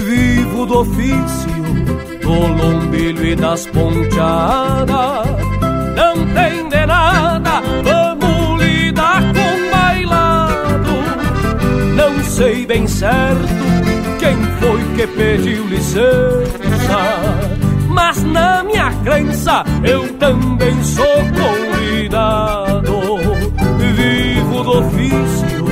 Vivo do ofício Do lombilho e das ponteadas sei bem certo quem foi que pediu licença, mas na minha crença eu também sou convidado. Vivo do ofício,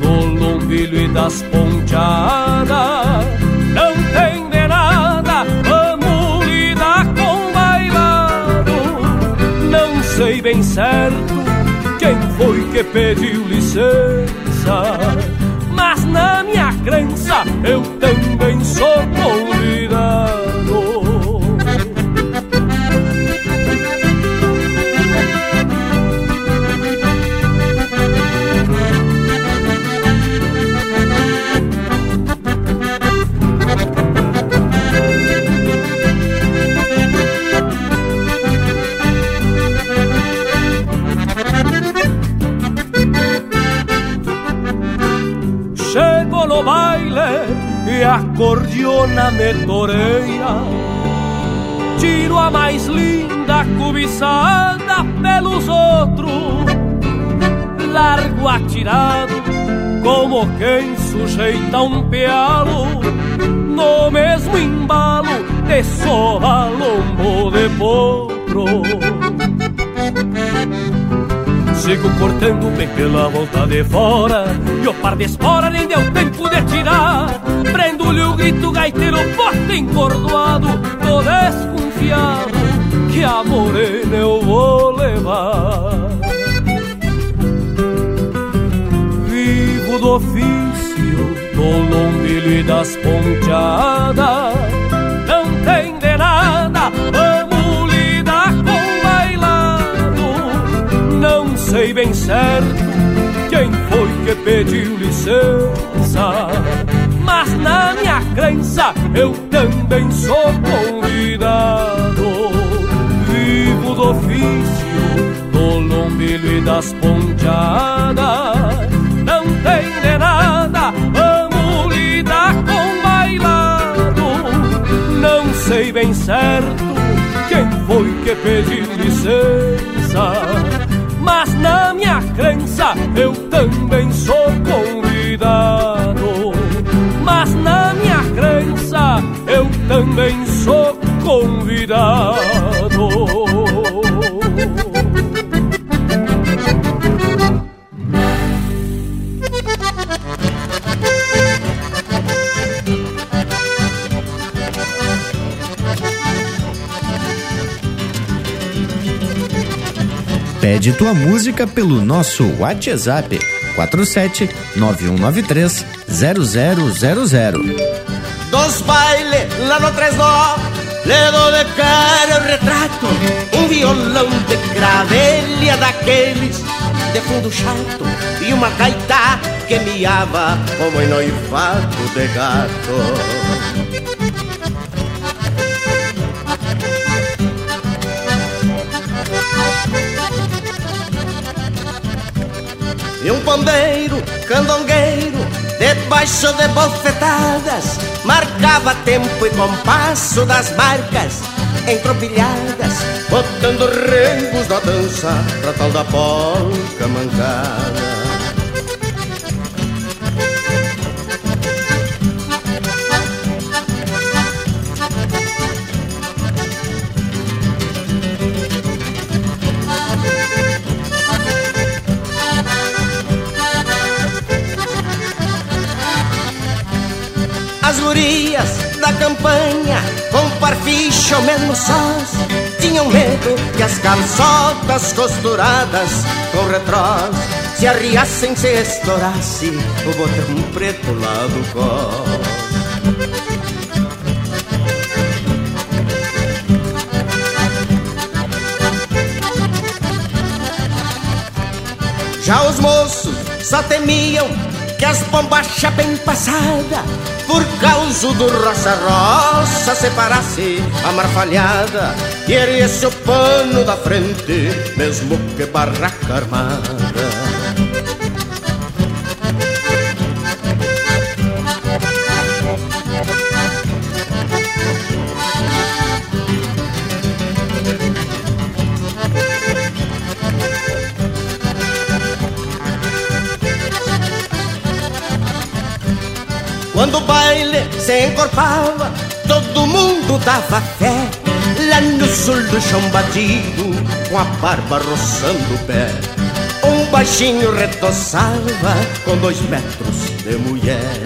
do lombilho e das ponteadas. Não tem de nada, vamos lidar com bailado. Não sei bem certo quem foi que pediu licença na minha crença eu também sou convidado. E a cordiona me toreia. Tiro a mais linda cobiçada pelos outros, largo atirado como quem sujeita um pealo, no mesmo embalo de sovalombo de potro. Sigo cortando bem pela volta de fora. E o par de espora nem deu tempo de tirar Prendo-lhe o grito gaiteiro forte encordoado Tô desconfiado que a morena eu vou levar. Vivo do ofício bombilho e das ponteadas. Bem certo quem foi que pediu licença. Mas na minha crença eu também sou convidado. Vivo do ofício, do lombilho e das ponteadas. Não tem de nada, vamos lidar com bailado. Não sei bem certo quem foi que pediu licença. Mas na minha crença eu também sou convidado. Mas na minha crença eu também sou convidado. Pede tua música pelo nosso WhatsApp 47 9193 0000. Dos bailes lá no Tres Nó, le dou de cara o retrato, um violão de cravelha daqueles de fundo chato e uma gaita que miava como em noivado de gato. E um pandeiro candongueiro Debaixo de bofetadas Marcava tempo e compasso das marcas Entropilhadas Botando remos da dança Pra tal da polca mancada campanha Com parficho mesmo sós. Tinham medo que as calçotas costuradas Com retrós Se arriassem, se estourasse O botão preto lá do cós Já os moços só temiam que as bombachas bem passada por causa do roça-roça separasse a marfalhada e erguesse o pano da frente, mesmo que barraca armada. Se encorpava, todo mundo dava fé. Lá no sul do chão batido, com a barba roçando o pé. Um baixinho retoçava com dois metros de mulher.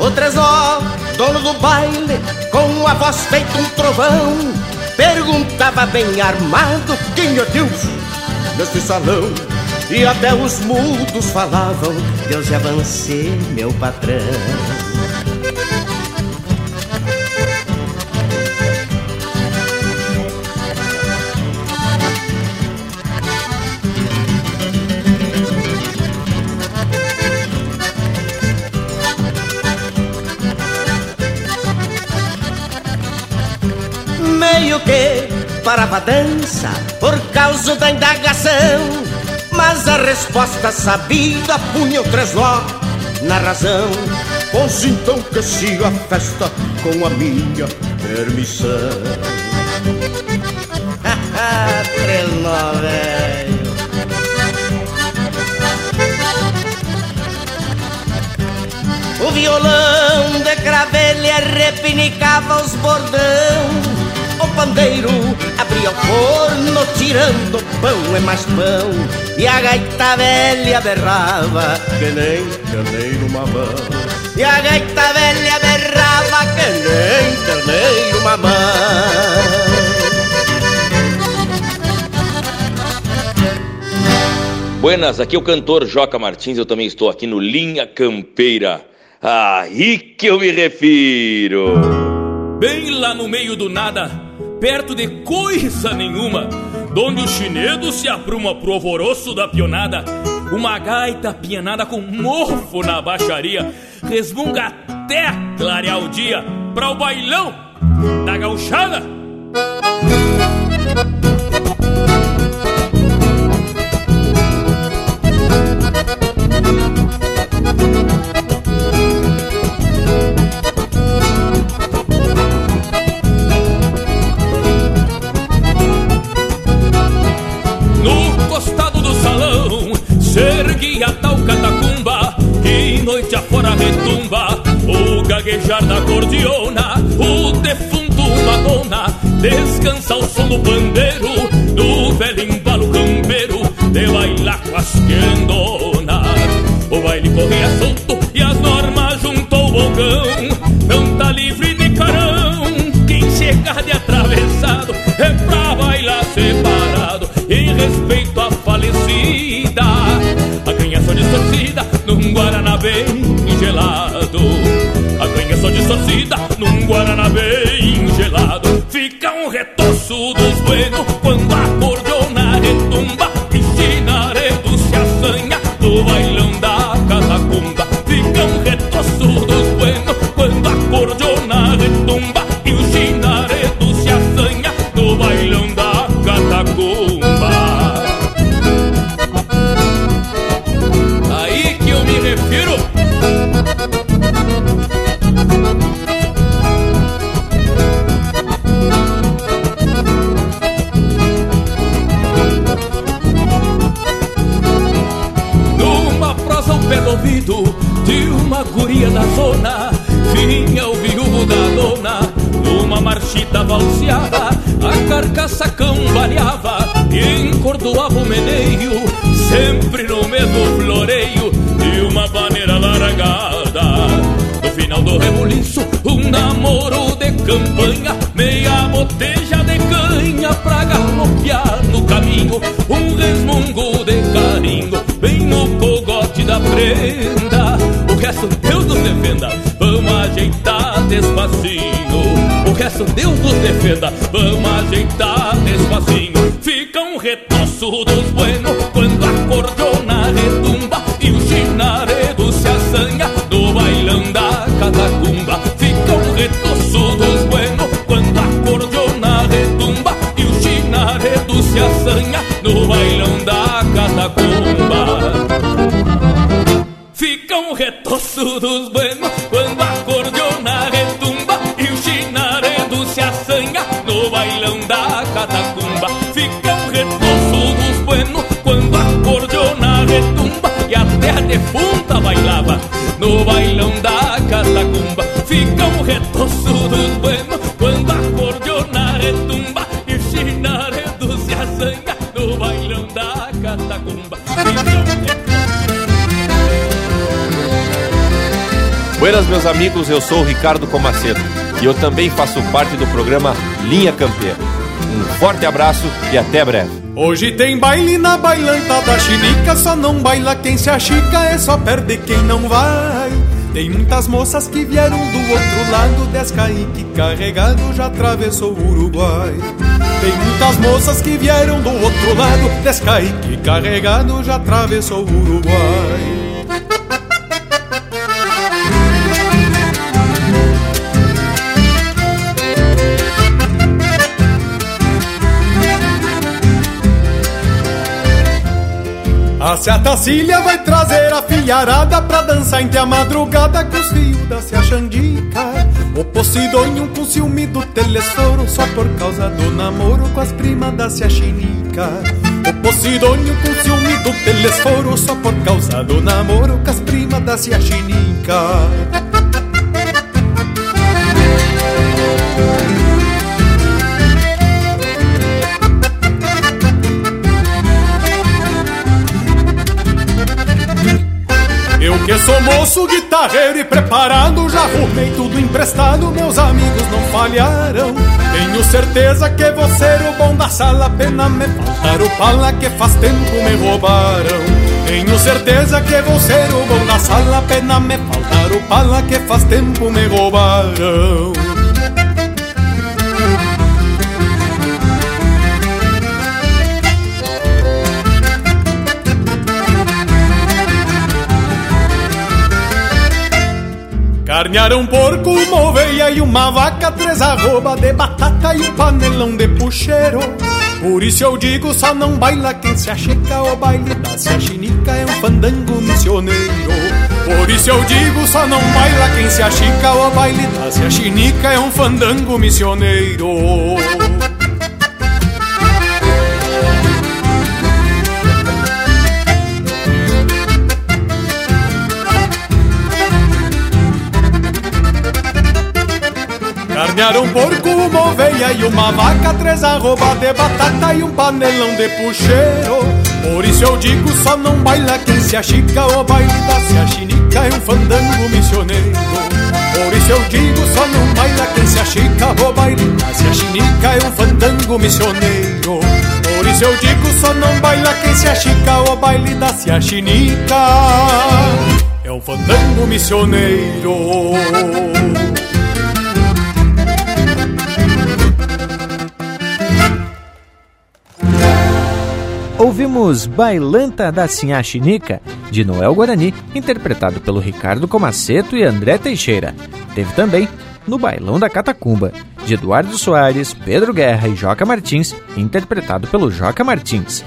O Tresor, dono do baile, com a voz feita um trovão, perguntava bem armado quem é Deus nesse salão. E até os mudos falavam, Deus é você, meu patrão. Parava a dança por causa da indagação Mas a resposta sabida punha o tresló na razão. Pois então que siga a festa com a minha permissão. Trenó, velho. O violão de cravelha repinicava os bordão o pandeiro abria o forno tirando pão é mais pão E a gaita velha berrava que nem carneiro mamão E a gaita velha berrava que nem carneiro mamão Buenas, aqui é o cantor Joca Martins, eu também estou aqui no Linha Campeira. Aí que eu me refiro. Bem lá no meio do nada perto de coisa nenhuma, donde o chinedo se apruma pro alvoroço da pionada, uma gaita pianada com mofo na baixaria, resmunga até clarear o dia, pra o bailão da gauchada. O gaguejar da cordiona O defunto Madonna descansa ao som do pandeiro num Deus nos defenda, vamos ajeitar despacinho Fica um retoço dos amigos, eu sou o Ricardo Comaceto e eu também faço parte do programa Linha Campeira. Um forte abraço e até breve. Hoje tem baile na bailanta da chinica, só não baila quem se achica, é só perde quem não vai. Tem muitas moças que vieram do outro lado, Descaique carregado já atravessou o Uruguai. Tem muitas moças que vieram do outro lado, Descaique carregado já atravessou o Uruguai. A Ciatacília vai trazer a filharada pra dançar entre a madrugada com os fios da Cia Xandica. O Posidônio com ciúme do telesforo só por causa do namoro com as primas da Cia Chinica. O Posidônio com ciúme do telesforo só por causa do namoro com as primas da Cia Chinica. Sou guitarreiro e preparado Já arrumei tudo emprestado, meus amigos não falharam Tenho certeza que vou ser o bom da sala Pena me faltar o pala que faz tempo me roubaram Tenho certeza que vou ser o bom da sala, pena me faltar o pala que faz tempo me roubaram. Carnearam um porco, uma oveia e uma vaca, três arroba de batata e um panelão de puxeiro. Por isso eu digo, só não baila quem se acheca, o baile da se chinica é um fandango missioneiro. Por isso eu digo, só não baila quem se achica, o baile da se chinica é um fandango missioneiro. Um porco, uma oveia e uma vaca, três arroba de batata e um panelão de puxeiro. Por isso eu digo, só não baila quem se achica, o baile da se achinica é um fandango missioneiro. Por isso eu digo, só não baila quem se achica, o baile da se achinica é um fandango missioneiro. Por isso eu digo, só não baila quem se achica, o baile da se achinica é um fandango missioneiro. Ouvimos Bailanta da Sinhá Chinica, de Noel Guarani, interpretado pelo Ricardo Comaceto e André Teixeira. Teve também No Bailão da Catacumba, de Eduardo Soares, Pedro Guerra e Joca Martins, interpretado pelo Joca Martins.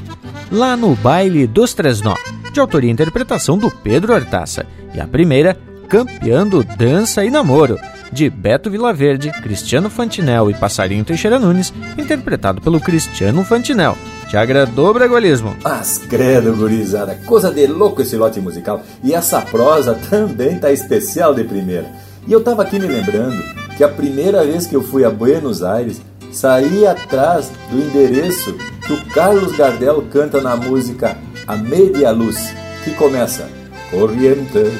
Lá no Baile dos Três Nó, de autoria e interpretação do Pedro Hortaça. E a primeira, Campeando Dança e Namoro, de Beto Vilaverde, Cristiano Fantinel e Passarinho Teixeira Nunes, interpretado pelo Cristiano Fantinel. Te agradou, Bragualismo? Mas credo, gurizada, coisa de louco esse lote musical. E essa prosa também tá especial de primeira. E eu tava aqui me lembrando que a primeira vez que eu fui a Buenos Aires, saí atrás do endereço que o Carlos Gardel canta na música A Media Luz, que começa Corrientes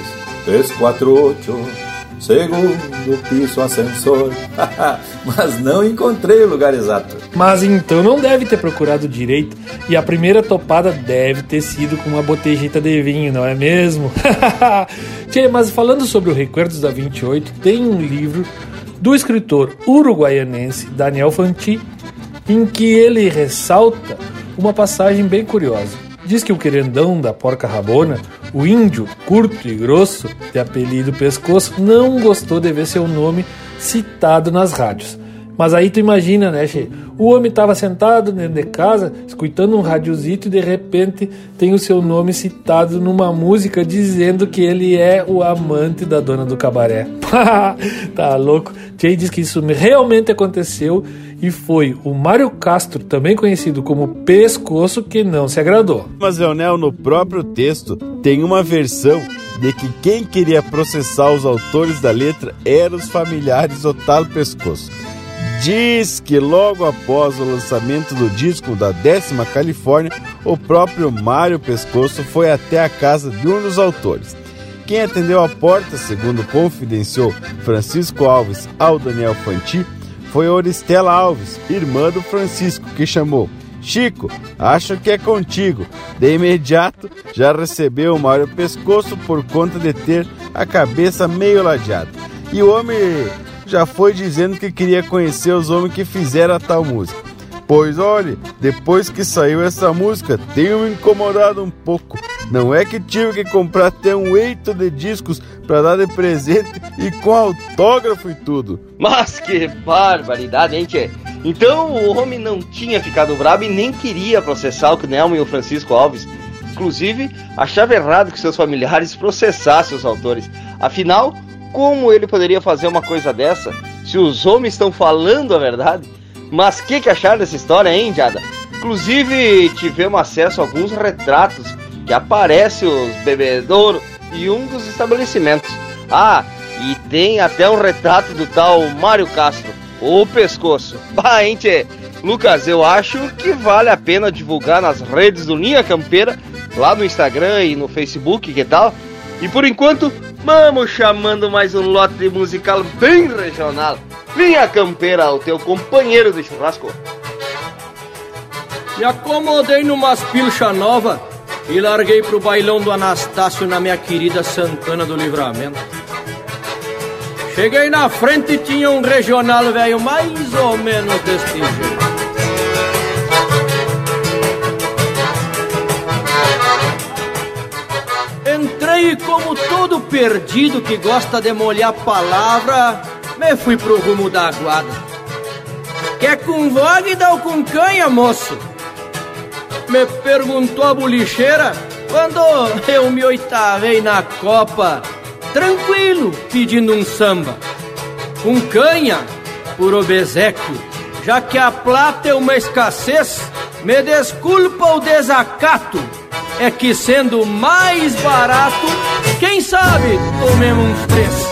348 Segundo piso ascensor. Mas não encontrei o lugar exato. Mas então não deve ter procurado direito. E a primeira topada deve ter sido com uma botejita de vinho, não é mesmo? Tchê, mas falando sobre o Recuerdos da 28, tem um livro do escritor uruguaianense Daniel Fanti, em que ele ressalta uma passagem bem curiosa. Diz que o querendão da porca rabona, o índio curto e grosso, de apelido pescoço, não gostou de ver seu nome citado nas rádios. Mas aí tu imagina, né, che? O homem estava sentado dentro de casa, escutando um radiozito e de repente tem o seu nome citado numa música dizendo que ele é o amante da dona do cabaré. tá louco? Jay diz que isso realmente aconteceu e foi o Mário Castro, também conhecido como Pescoço, que não se agradou. Mas, Leonel, no próprio texto tem uma versão de que quem queria processar os autores da letra eram os familiares tal Pescoço. Diz que logo após o lançamento do disco da décima Califórnia, o próprio Mário Pescoço foi até a casa de um dos autores. Quem atendeu a porta, segundo confidenciou Francisco Alves ao Daniel Fanti, foi Oristela Alves, irmã do Francisco, que chamou. Chico, acho que é contigo. De imediato, já recebeu o Mário Pescoço por conta de ter a cabeça meio ladeada. E o homem já foi dizendo que queria conhecer os homens que fizeram a tal música. Pois olhe, depois que saiu essa música, tenho me incomodado um pouco. Não é que tive que comprar até um eito de discos para dar de presente e com autógrafo e tudo. Mas que barbaridade, hein, tchê? Então o homem não tinha ficado bravo e nem queria processar o Knelmo e o Francisco Alves. Inclusive, achava errado que seus familiares processassem os autores. Afinal, como ele poderia fazer uma coisa dessa se os homens estão falando a verdade? Mas o que, que acharam dessa história, hein, Jada? Inclusive, tivemos acesso a alguns retratos que aparecem os bebedouros e um dos estabelecimentos. Ah, e tem até um retrato do tal Mário Castro, o pescoço. Bah, hein, tchê? Lucas, eu acho que vale a pena divulgar nas redes do Linha Campeira, lá no Instagram e no Facebook, que tal? E por enquanto, vamos chamando mais um lote musical bem regional. Linha Campeira, o teu companheiro de churrasco. Me acomodei numas pilcha nova e larguei pro bailão do Anastácio na minha querida Santana do Livramento. Cheguei na frente e tinha um regional velho mais ou menos deste jeito. E como todo perdido que gosta de molhar palavra, me fui pro rumo da aguada. Quer com Wagner ou com canha, moço? Me perguntou a bolicheira quando eu me oitavei na copa, tranquilo, pedindo um samba. Com canha, por obesequio, já que a plata é uma escassez, me desculpa o desacato. É que sendo mais barato, quem sabe tomemos três.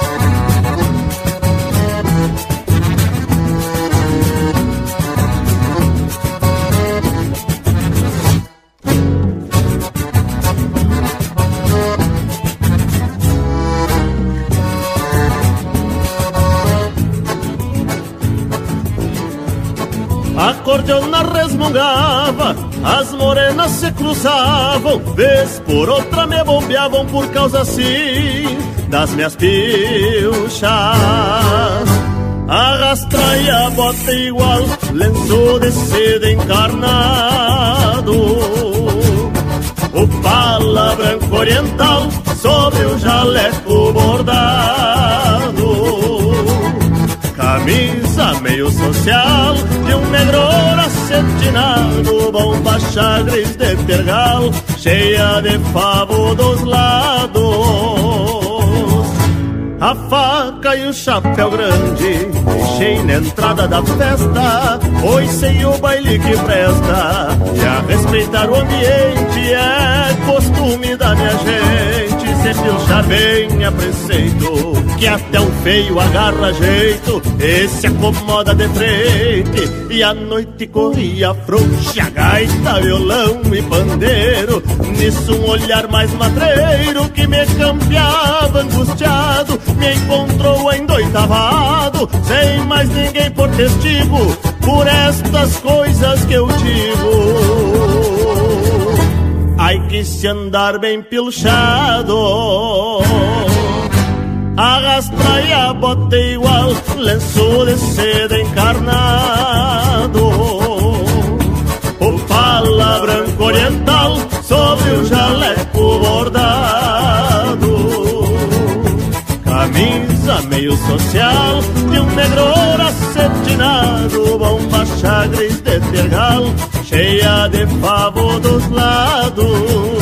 acordeona resmungava, as morenas se cruzavam, vez por outra me bombeavam por causa assim das minhas pilchas. Arrastra a bota igual, lenço de seda encarnado. O pala branco oriental sobre o jaleco bordado. Camisa meio social de um negro acetinado, bomba chagres de tergal, cheia de favo dos lados. A faca e o chapéu grande, deixei na entrada da festa, pois sei o baile que presta, e a respeitar o ambiente é costume da minha gente se pilchar bem a preceito Que até o feio agarra jeito E se acomoda de frente E a noite corria frouxa Gaita, violão e pandeiro Nisso um olhar mais matreiro Que me campeava angustiado Me encontrou endoitavado Sem mais ninguém por testigo Por estas coisas que eu digo Ai que se andar bem pilchado. Arrastra e a bota igual Lenço de seda encarnado. O pala branco oriental Sobre o jaleco bordado. Camisa meio social De um negro acetinado Chagres de tergal cheia de favo dos lados.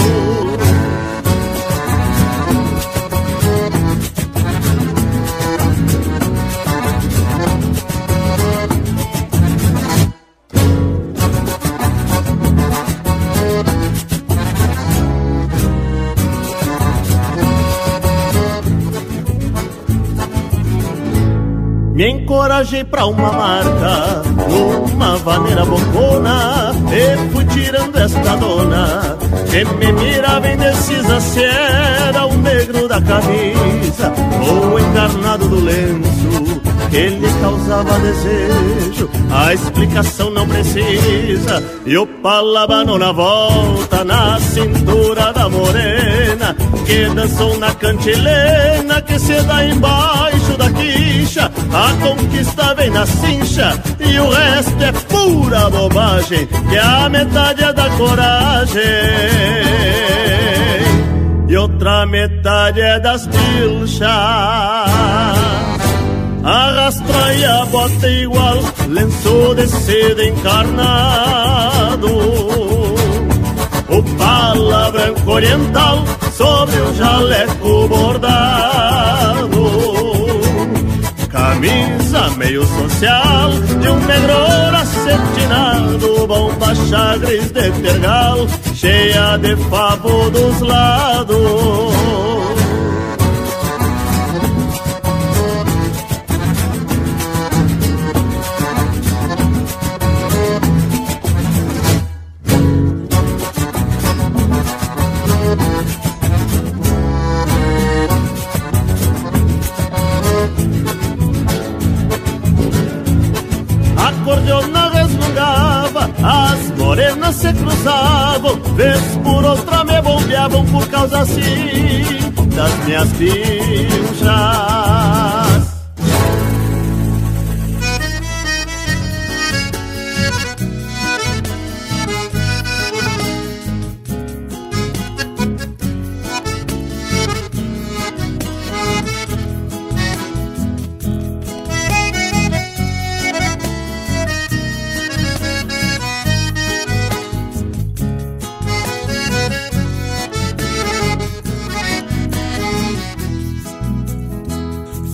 Encorajei pra uma marca, numa vaneira bocona, e fui tirando esta dona, que me mirava indecisa se era o negro da camisa, ou o encarnado do lenço, que lhe causava desejo. A explicação não precisa, e o palabano na volta, na cintura da morena, que dançou na cantilena, que se dá embaixo da quicha, a conquista vem na cincha e o resto é pura bobagem, que a metade é da coragem e outra metade é das pilchas. Arrastra e a bota igual, lenço de seda encarnado. O pala branco oriental sobre o jaleco bordado camisa meio social de um negro acetinado, bomba chagres de tergal, cheia de favo dos lados. acordeona resmungava, as morenas se cruzavam, vez por outra me bombeavam por causa assim das minhas pinchas.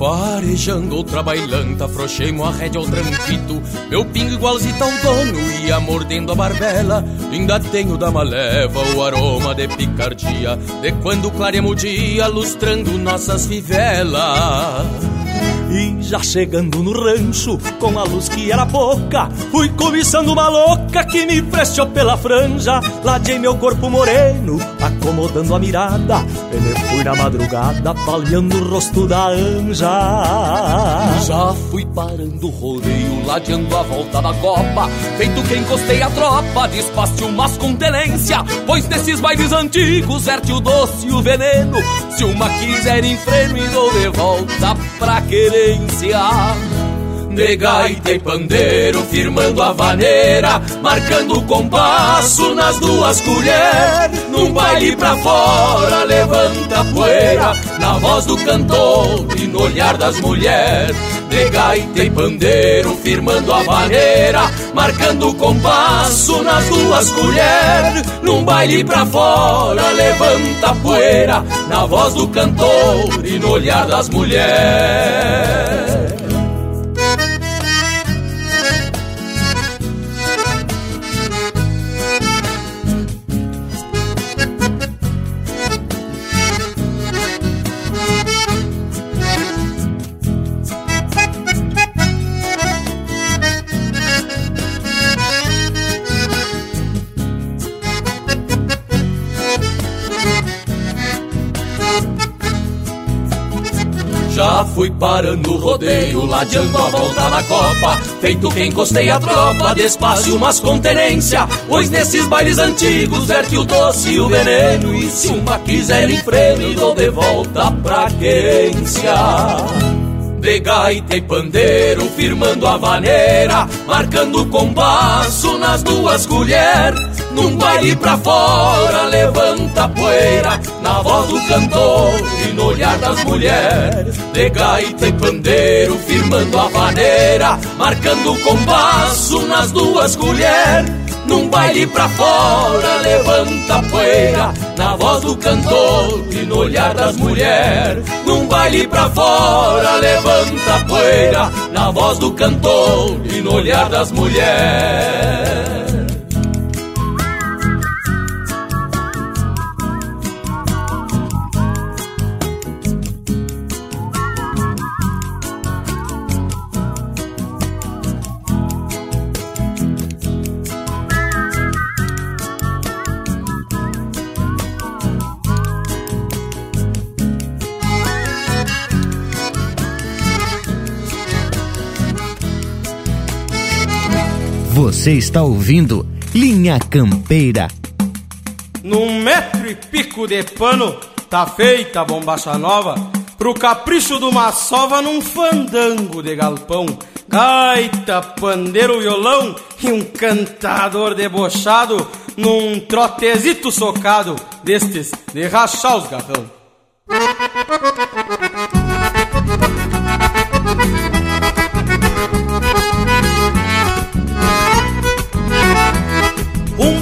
Farejando outra bailanta, afrouxei a rédea ao tranquito Meu pingo igualzito ao dono, ia mordendo a barbela. Ainda tenho da maleva o aroma de picardia De quando claremos o dia, lustrando nossas fivelas e já chegando no rancho, com a luz que era pouca, fui cobiçando uma louca que me prestou pela franja. Ladei meu corpo moreno, acomodando a mirada. Ele fui na madrugada, palhando o rosto da anja. Já fui parando o rodeio, ladeando a volta da copa. Feito que encostei a tropa, despaste umas com tenência. Pois nesses bailes antigos, verte o doce e o veneno. Se uma quiser em freno, e dou de volta pra querer de gaita e pandeiro, firmando a vaneira, marcando o compasso nas duas colheres. Num baile pra fora, levanta a poeira, na voz do cantor e no olhar das mulheres. De gaita e pandeiro, firmando a vaneira, marcando o compasso nas duas colheres. Num baile pra fora, levanta a poeira, na voz do cantor e no olhar das mulheres. Fui parando rodeio, ladeando a volta na copa. Feito que encostei a tropa, despacio mas com tenência. Pois nesses bailes antigos verte o doce e o veneno. E se uma quiser em freno, dou de volta pra quência de gaita e pandeiro, firmando a vaneira, marcando o compasso nas duas colheres. Num baile pra fora, levanta a poeira, na voz do cantor e no olhar das mulheres. De gaita e pandeiro, firmando a vaneira, marcando o compasso nas duas colheres. Num baile pra fora, levanta a poeira Na voz do cantor e no olhar das mulheres Num baile pra fora, levanta a poeira Na voz do cantor e no olhar das mulheres Você está ouvindo Linha Campeira. Num metro e pico de pano, tá feita a bombacha nova. Pro capricho de uma sova num fandango de galpão. Gaita, pandeiro, violão e um cantador debochado num trotezito socado destes de rachar os garrão.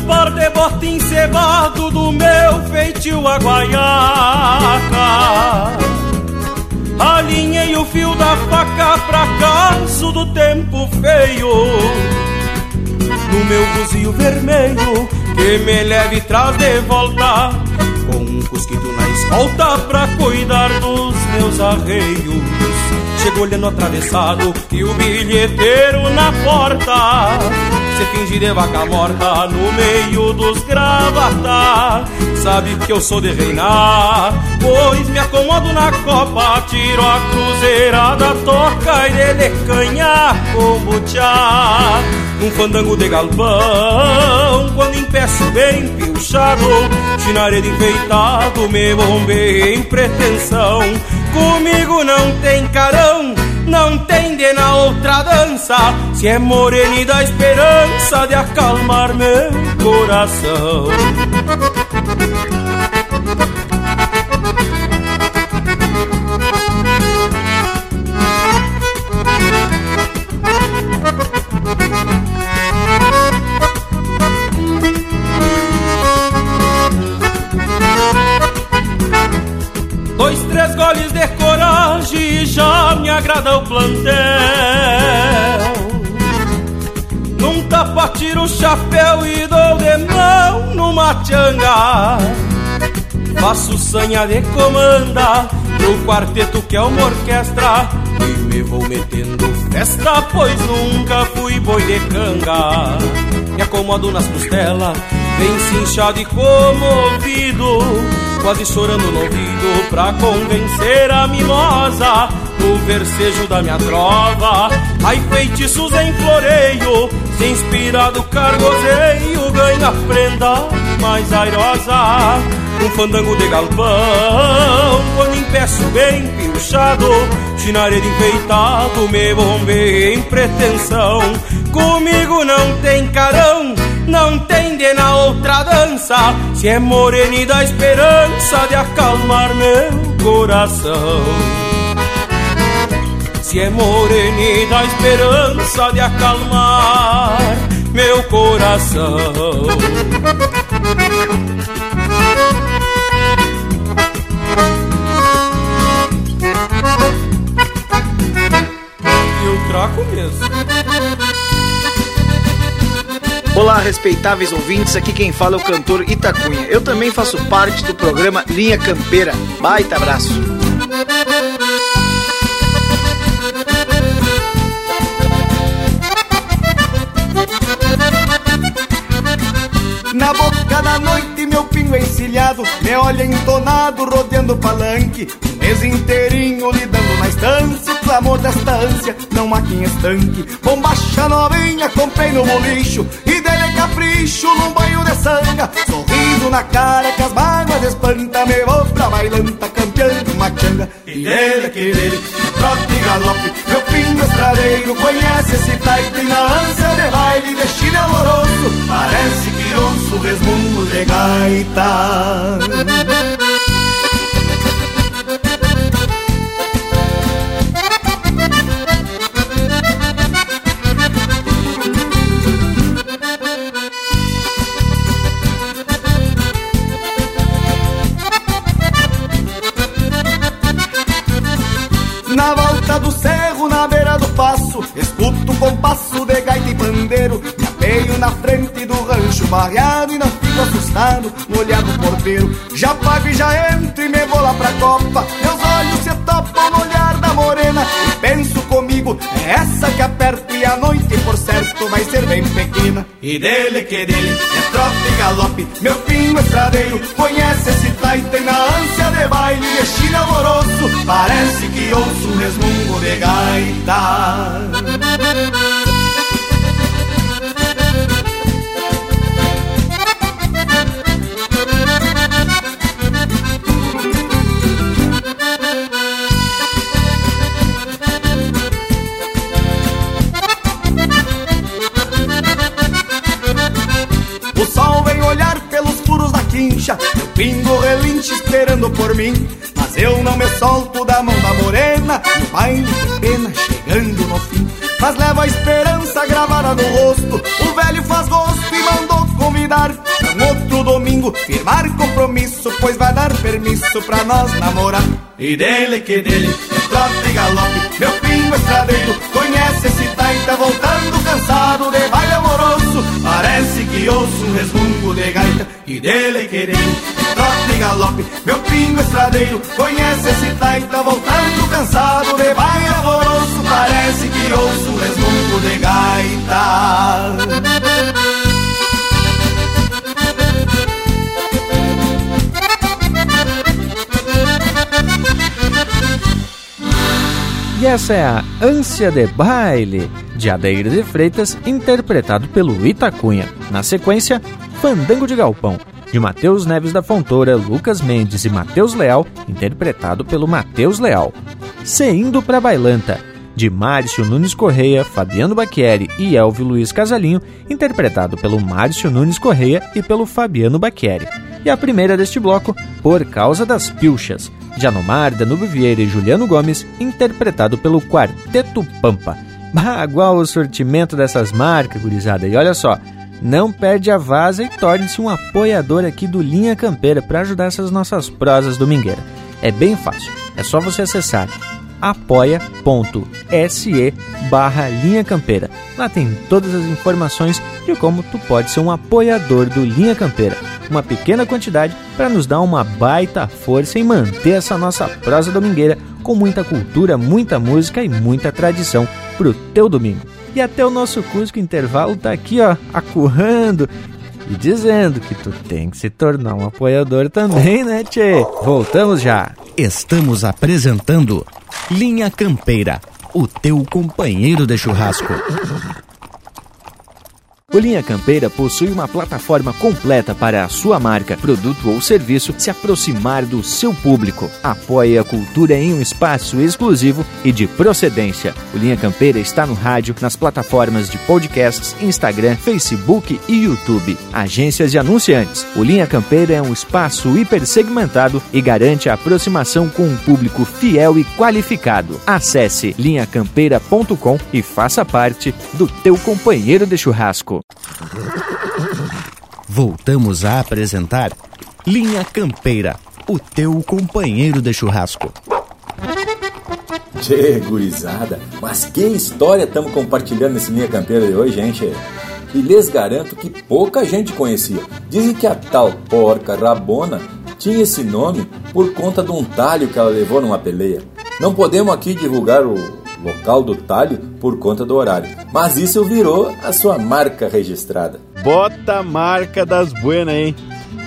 De bota encebado do meu feitio a guaiaca. Alinhei o fio da faca pra caso do tempo feio. No meu buzio vermelho que me leve traz de volta Com um cusquito na escolta pra cuidar dos meus arreios. Chego olhando atravessado e o bilheteiro na porta Se finge de vaca morta no meio dos gravata. Sabe que eu sou de reinar Pois me acomodo na copa Tiro a cruzeirada, toca e dele canha como tchá num fandango de galpão Quando empeço bem pilchado Chinaredo enfeitado Me bombei em pretensão. Comigo não tem carão não tem de na outra dança Se é morena e dá esperança De acalmar meu coração já me agrada o plantel. Num tapa tiro o chapéu e dou de mão numa changa. Faço sanha de comanda no quarteto que é uma orquestra E me vou metendo festa, pois nunca fui boi de canga Me acomodo nas costelas, bem cinchado e comovido Quase chorando no ouvido pra convencer a mimosa No versejo da minha trova. Ai feitiços em floreio Se inspirado cargozeio Ganha prenda mais airosa. Um fandango de galpão Quando empeço bem pilchado Chinaredo enfeitado Me bombei em pretensão. Comigo não tem carão Não tem de na outra dança. Se é morena dá esperança De acalmar meu coração. Se é morena dá esperança De acalmar meu coração. Eu traco mesmo. Olá, respeitáveis ouvintes, aqui quem fala é o cantor Itacunha. Eu também faço parte do programa Linha Campeira. Baita abraço. Na boca da noite meu pingo encilhado Me olha entonado rodeando o palanque mês inteirinho lidando na estância O clamor desta ânsia não há quem estanque. Bombacha novinha comprei no bolicho E dele capricho num banho de sanga. Sorriso na cara que as mágoas espanta Me vou pra bailanta campeando uma changa. E dele que dele, trote e galope Meu pingo estradeiro conhece esse type Na ânsia de baile, destino amoroso Parece que ouço resmungo de gaita compasso de gaita e pandeiro Me apeio na frente do rancho barreado E não fico assustado no olhar do porteiro Já pago e já entro e me vou lá pra copa. Meus olhos se topam no olhar da morena E penso comigo, é essa que aperto E a noite por certo vai ser bem pequena. E dele que dele, é trote e galope Meu pingo estradeiro conhece esse taita E na ânsia de baile, destino amoroso Parece que ouço resmungo de gaita. O sol vem olhar pelos furos da quincha relinche esperando por mim. Mas eu não me solto da mão da morena E o baile de pena chegando no fim. Mas levo a esperança gravada no rosto. O velho faz gosto e mandou convidar Pra um outro domingo. Firmar compromisso Pois vai dar permisso pra nós namorar. E dele que dele, é trote e galope. Meu pingo estradeiro conhece esse taita Voltando cansado de baile que ouço um resmungo de gaita E dele que dele, é trote e galope Meu pingo estradeiro conhece esse taita Voltando cansado de baile amoroso Parece que ouço um resmungo de gaita E essa é a Ânsia de Baile, de Adair de Freitas, interpretado pelo Itacunha. Na sequência, Fandango de Galpão, de Matheus Neves da Fontoura, Lucas Mendes e Matheus Leal, interpretado pelo Matheus Leal. Seindo pra Bailanta, de Márcio Nunes Correia, Fabiano Bacchieri e Elvio Luiz Casalinho, interpretado pelo Márcio Nunes Correia e pelo Fabiano Bacchieri. E a primeira deste bloco, Por Causa das Pilchas, de Anomar, Danube Vieira e Juliano Gomes, interpretado pelo Quarteto Pampa. Bagual o sortimento dessas marcas, gurizada. E olha só, não perde a vaza e torne-se um apoiador aqui do Linha Campeira para ajudar essas nossas prosas domingueiras. É bem fácil, é só você acessar apoia.se barra Linha Campeira. Lá tem todas as informações de como tu pode ser um apoiador do Linha Campeira. Uma pequena quantidade para nos dar uma baita força e manter essa nossa prosa domingueira com muita cultura, muita música e muita tradição pro teu domingo. E até o nosso Cusco Intervalo tá aqui, ó, acurrando e dizendo que tu tem que se tornar um apoiador também, né, Tchê? Voltamos já. Estamos apresentando Linha Campeira, o teu companheiro de churrasco. O Linha Campeira possui uma plataforma completa para a sua marca, produto ou serviço se aproximar do seu público. Apoie a cultura em um espaço exclusivo e de procedência. O Linha Campeira está no rádio, nas plataformas de podcasts, Instagram, Facebook e YouTube. Agências e anunciantes. O Linha Campeira é um espaço hipersegmentado e garante a aproximação com um público fiel e qualificado. Acesse linhacampeira.com e faça parte do teu companheiro de churrasco. Voltamos a apresentar Linha Campeira, o teu companheiro de churrasco. Tchê, gurizada, mas que história estamos compartilhando nesse Linha Campeira de hoje, hein, tchê? E lhes garanto que pouca gente conhecia. Dizem que a tal porca rabona tinha esse nome por conta de um talho que ela levou numa peleia. Não podemos aqui divulgar o local do talho por conta do horário, mas isso virou a sua marca registrada. Bota a marca das buenas, hein?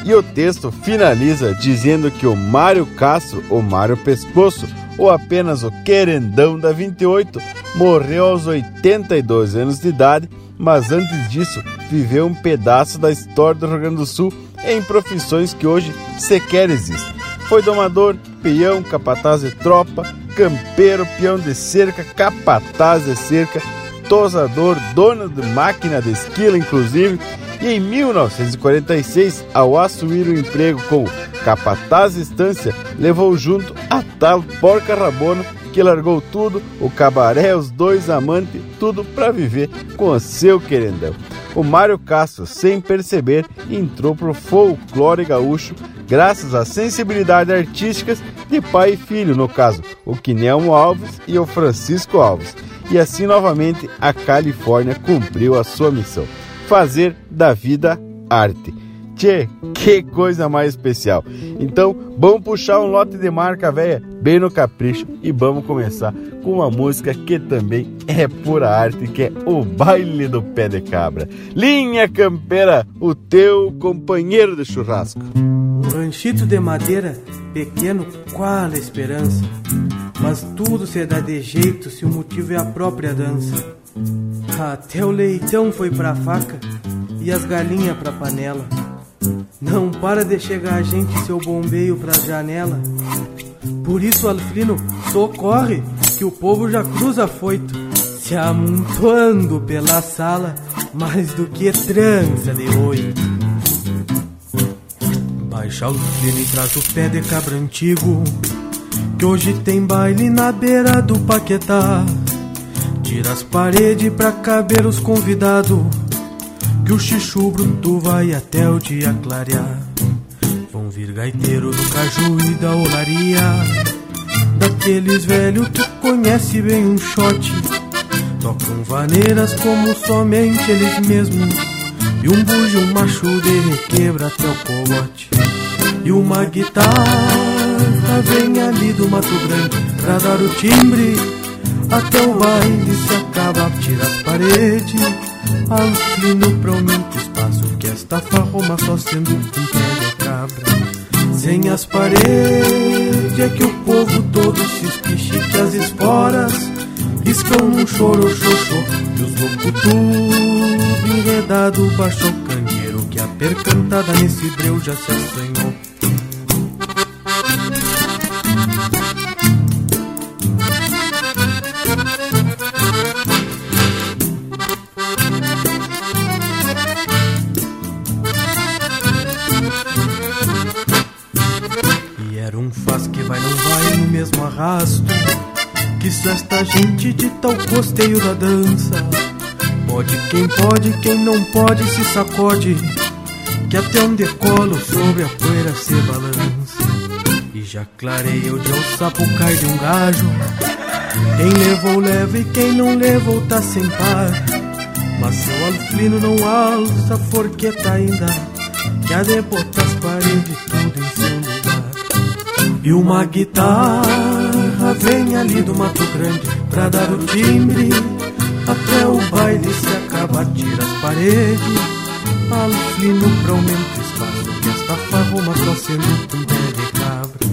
E o texto finaliza dizendo que o Mário Castro, o Mário Pescoço, ou apenas o querendão da 28, morreu aos 82 anos de idade, mas antes disso viveu um pedaço da história do Rio Grande do Sul em profissões que hoje sequer existem. Foi domador, peão, capataz de tropa, campeiro, peão de cerca, capataz de cerca, tosador, dono de máquina de esquila, inclusive, e em 1946, ao assumir o emprego como capataz de estância, levou junto a tal porca rabona que largou tudo, o cabaré, os dois amantes, tudo para viver com o seu querendão. O Mário Castro, sem perceber, entrou pro folclore gaúcho graças às sensibilidades artísticas de pai e filho, no caso, o Quinelmo Alves e o Francisco Alves. E assim novamente a Califórnia cumpriu a sua missão: fazer da vida arte. Tchê, que coisa mais especial. Então, vamos puxar um lote de marca velha bem no capricho e vamos começar com uma música que também é pura arte, que é o baile do pé de cabra. Linha Campeira, o teu companheiro de churrasco. Um ranchito de madeira, pequeno, qual a esperança? Mas tudo se dá de jeito se o motivo é a própria dança. Até o leitão foi pra faca e as galinhas pra panela. Não para de chegar a gente, seu bombeio pra janela. Por isso, Alfrino, socorre, que o povo já cruza foito, se amontoando pela sala, mais do que trança de oito. Baixa o Alfrino e traz o pé de cabra antigo, que hoje tem baile na beira do Paquetá. Tira as paredes pra caber os convidados que o chichu bruto vai até o dia clarear. Vão vir gaiteiro do caju e da olaria, daqueles velhos que conhece bem um shot. Tocam vaneiras como somente eles mesmos, e um bugio macho de requebra até o colote. E uma guitarra vem ali do Mato Grande pra dar o timbre. Até o baile se acaba, tira as paredes Alfino promete espaço que esta farroma só sendo um pé de cabra. Sem as paredes é que o povo todo se espiche que as esporas Piscam num choro xoxô E os loucos tudo enredado Baixo candeeiro que a percantada nesse breu já se assanhou esta gente de tal costeio da dança. Pode quem pode, quem não pode se sacode Que até um decolo sobre a poeira se balança. E já clareia o dia o sapo cai de um gajo. Quem levou leva e quem não levou tá sem par. Mas seu alflino não alça forqueta ainda Que a de botar as paredes tudo em seu lugar. E uma guitarra vem ali do Mato Grande Pra dar o timbre até o baile se acaba, tira as paredes, alfino pra aumento espaço, que esta farruma só sendo com pé de cabra.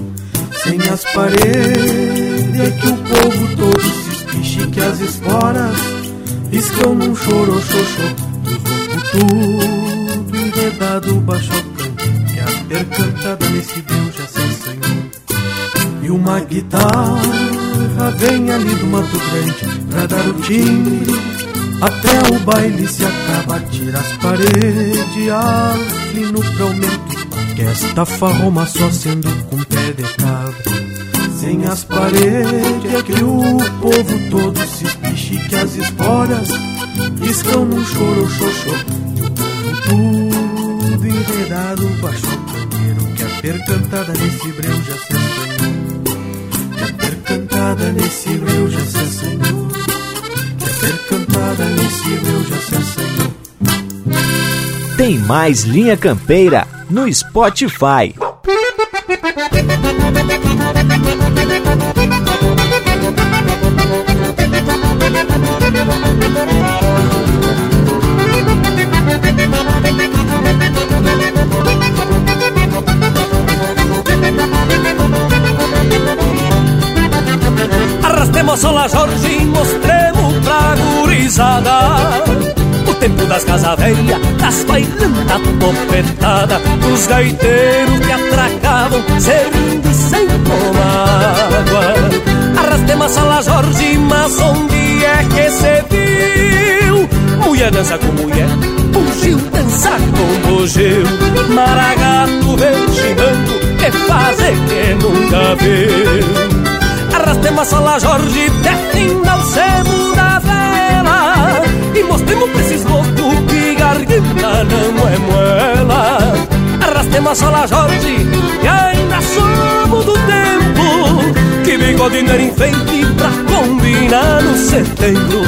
Sem as paredes é que o povo todo se espiche, que as esporas piscam num choro xoxô, loucos tudo enredado baixocão, que a percantada nesse se assanhou. E uma guitarra vem ali do Mato Grande pra dar o timbre. Até o baile se acaba, tira as paredes Alfino pra aumento Que esta farroma só sendo com pé de cabra. Sem as paredes é que o povo todo se espiche Que as esporas estão num choro xoxô. Tudo enredado baixo o Que a percantada nesse breu já se cantada nesse breu já se assanhou Quer ser cantada nesse breu já se assanhou Tem mais Linha Campeira no Spotify. Arrastemos a la Jorge mostremos pra gurizada. O tempo das casas velhas, das bailantas topetada Dos gaiteiros que atracavam, servindo sem mágoa Arrastemos a la Jorge, mas onde é que se viu? Mulher dança com mulher, bugio dança com bugio Maragato vem chinando, que fazer que nunca viu Arrastemos a la Jorge, defenda o sebo da vela. E mostremos pra esses loucos que garganta não é moela Arrastemos a la Jorge, e ainda somos do tempo. Que bigodinho era enfeite pra combinar no setembro.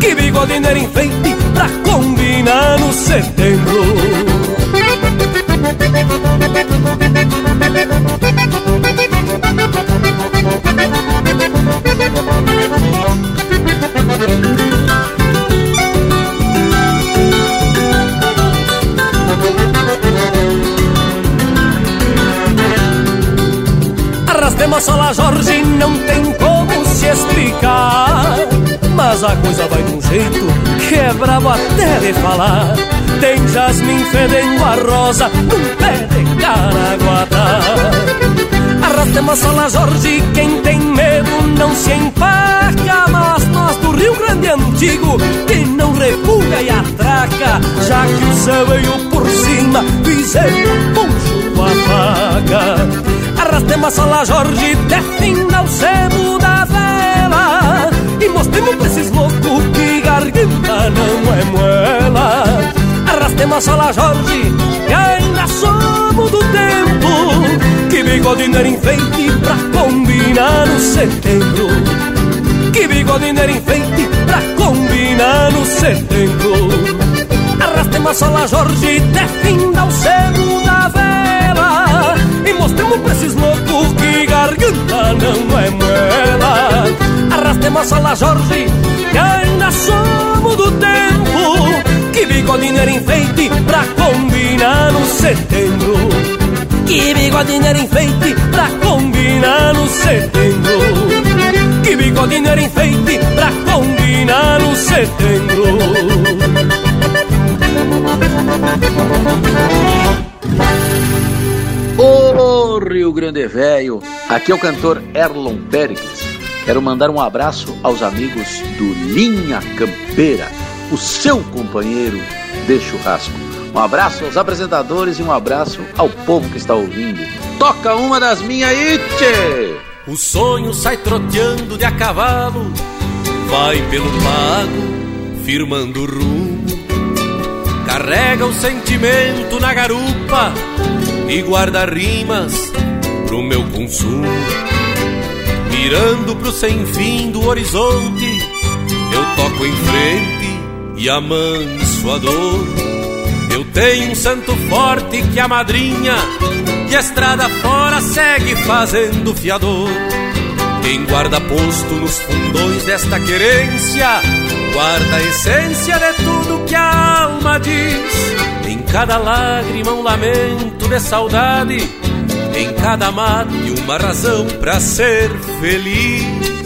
Que bigodinho era enfeite pra combinar no setembro Arrastemos a la Jorge, não tem como se explicar Mas a coisa vai de um jeito que é brabo até de falar. Tem jasmim fedendo a rosa num pé de caraguatá Arrastemos a la Jorge, quem tem medo não se empaca Mas nós do Rio Grande Antigo, que não refuga e atraca Já que o céu veio por cima, fizemos poncho com a faca Arrastemos a la Jorge, defenda o sebo da vela E mostremos pra esses loucos que garganta não é moela Arrastemos a la Jorge, e ainda somos do tempo Que bigodinho era enfeite pra combinar no setembro. Que bigodinho era enfeite pra combinar no setembro. Arrastemos a la Jorge, defenda o sebo da vela. E mostremos pra esses loucos que garganta não é moela. Arrastemos a la Jorge, que ainda somos do tempo. Que bigodinho era enfeite pra combinar no setembro Que bigodinho era enfeite pra combinar no setembro Que bigode era enfeite pra combinar no setembro Ô Rio Grande Velho, aqui é o cantor Erlon Pericles. Quero mandar um abraço aos amigos do Linha Campeira, o seu companheiro de churrasco. Um abraço aos apresentadores e um abraço ao povo que está ouvindo. Toca uma das minhas aí! O sonho sai troteando de a cavalo, vai pelo pago, firmando rumo. Carrega o sentimento na garupa e guarda rimas pro meu consumo. Mirando pro sem fim do horizonte, eu toco em frente e amanso a dor. Tenho um santo forte que a madrinha e a estrada fora segue fazendo fiador. Quem guarda posto nos fundões desta querência, guarda a essência de tudo que a alma diz. Em cada lágrima um lamento de saudade, em cada mate uma razão para ser feliz.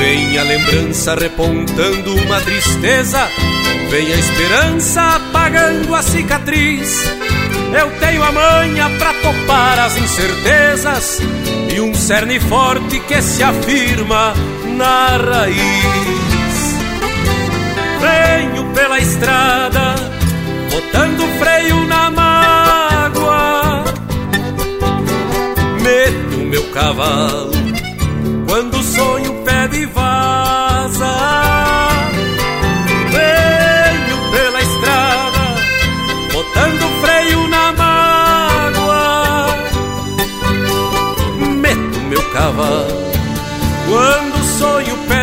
Vem a lembrança repontando uma tristeza, vem a esperança apagando a cicatriz. Eu tenho a manha pra topar as incertezas e um cerne forte que se afirma na raiz. Venho pela estrada, botando freio na mágoa. Meto meu cavalo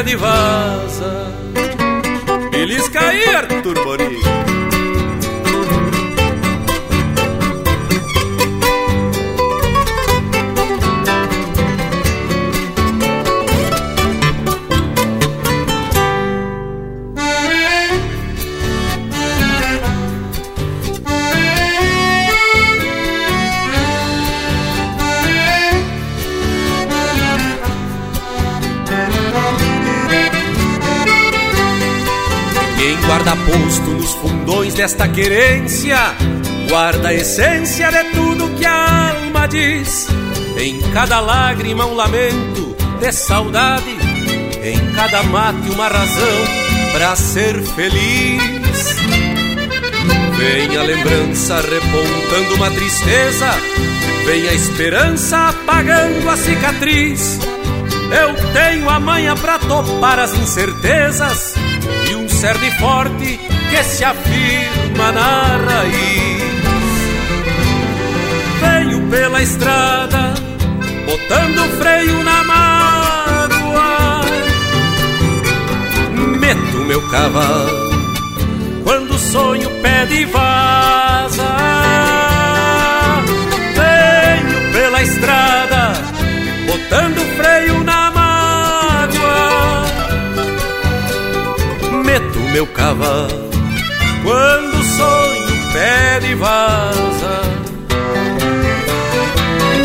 pede vaza. Belisca aí, Arthur. Posto nos fundões desta querência, guarda a essência de tudo que a alma diz. Em cada lágrima um lamento de saudade, em cada mate uma razão para ser feliz. Vem a lembrança repontando uma tristeza, vem a esperança apagando a cicatriz. Eu tenho a manha pra topar as incertezas e um cerne forte que se afirma na raiz. Venho pela estrada, botando freio na mágoa. Meto meu cavalo quando o sonho pede vaza. Venho pela estrada, botando freio na mágoa. Meto meu cavalo quando o sonho pede vaza.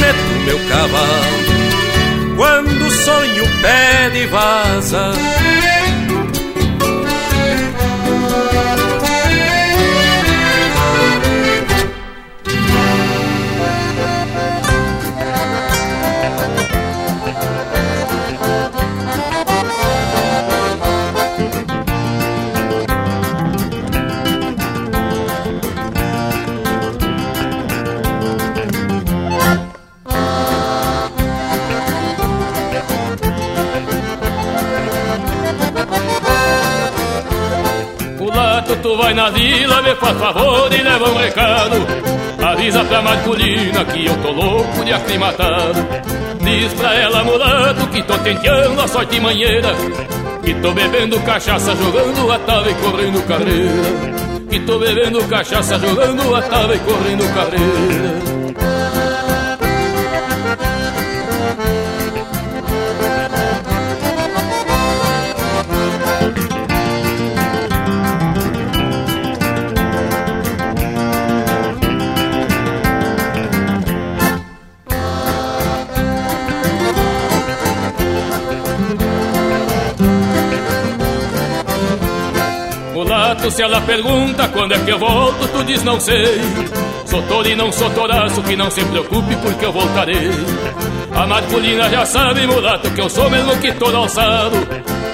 Meto meu cavalo quando o sonho pede vaza. Tu vai na vila, me faz favor e leva um recado. Avisa pra Marcolina que eu tô louco de aclimatado. Diz pra ela, mulato, que tô tenteando a sorte manheira. Que tô bebendo cachaça, jogando a tava e correndo carreira. Que tô bebendo cachaça, jogando a tava e correndo carreira. Se ela pergunta quando é que eu volto, tu diz não sei. Sou todo e não sou toraço, que não se preocupe porque eu voltarei. A Marcolina já sabe, mulato, que eu sou mesmo que todo alçado.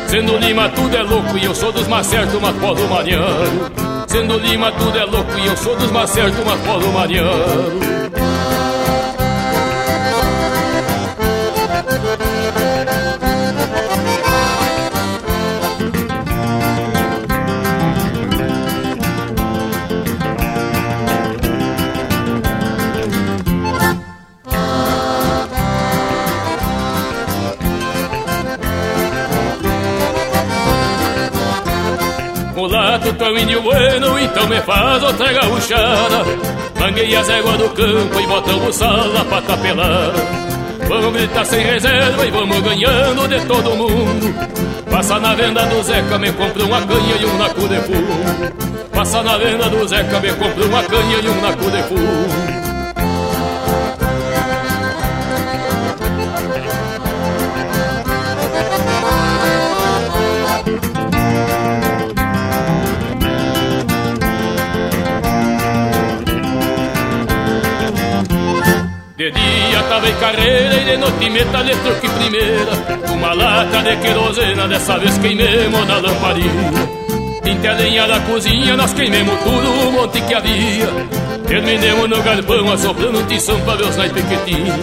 Sendo Lima tudo é louco e eu sou dos mais certos, mas polo mariano. Sendo Lima tudo é louco e eu sou dos mais certos, mas polo mariano. Mulato, tão índio bueno, então me faz outra gauchada. Manguei as éguas do campo e botamos sala pra tapelar. Vamos gritar sem reserva e vamos ganhando de todo mundo. Passa na venda do Zeca, me compra uma canha e um naco de fumo. Passa na venda do Zeca, me compra uma canha e um naco de fumo. Dia tava em carreira e de noite metalha truque primeira. Uma lata de querosena, dessa vez queimemos na lamparina Pinte a lenha da cozinha, nós queimemos tudo o monte que havia. Terminemos no galpão assoprando um tição pra ver os naipes que tinha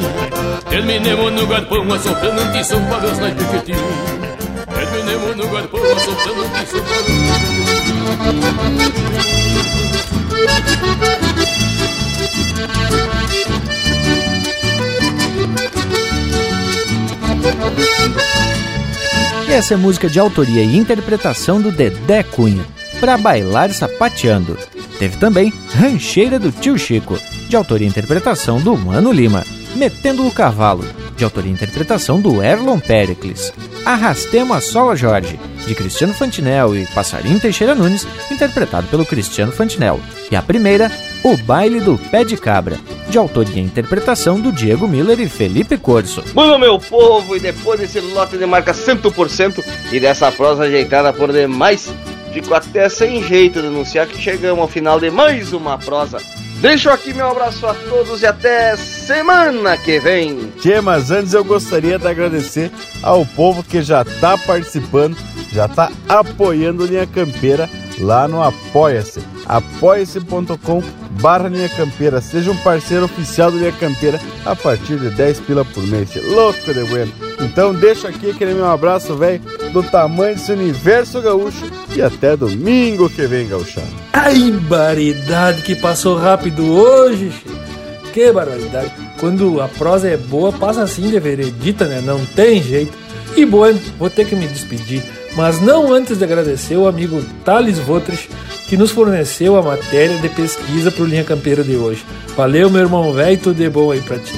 Terminemos no galpão assoprando um tição pra ver os naipes que tinha Terminemos no galpão assoprando um tição pra ver E essa é música de autoria e interpretação do Dedé Cunha, Pra Bailar Sapateando. Teve também Rancheira do Tio Chico, de autoria e interpretação do Mano Lima, Metendo o Cavalo, de autoria e interpretação do Erlon Pericles. Arrastemos a Sola Jorge, de Cristiano Fantinel e Passarinho Teixeira Nunes, interpretado pelo Cristiano Fantinel. E a primeira, O Baile do Pé de Cabra, de autoria e interpretação do Diego Miller e Felipe Corso. Bueno, meu povo, e depois desse lote de marca 100% e dessa prosa ajeitada por demais, fico até sem jeito de anunciar que chegamos ao final de mais uma prosa. Deixo aqui meu abraço a todos e até semana que vem. Tchê, mas antes eu gostaria de agradecer ao povo que já está participando, já está apoiando Linha Campeira lá no Apoia-se. apoia-se.com barra Linha Campeira. Seja um parceiro oficial do Linha Campeira a partir de 10 pila por mês. Tchê. Louco de bueno. Então deixa aqui aquele meu abraço, velho, do tamanho desse universo gaúcho e até domingo que vem, gauchado. Ai, barbaridade que passou rápido hoje. Que barbaridade. Quando a prosa é boa, passa assim de veredita, né? Não tem jeito. E bueno, vou ter que me despedir. Mas não antes de agradecer o amigo Thales Votrich, que nos forneceu a matéria de pesquisa para o Linha Campeira de hoje. Valeu, meu irmão velho, tudo de bom aí pra ti.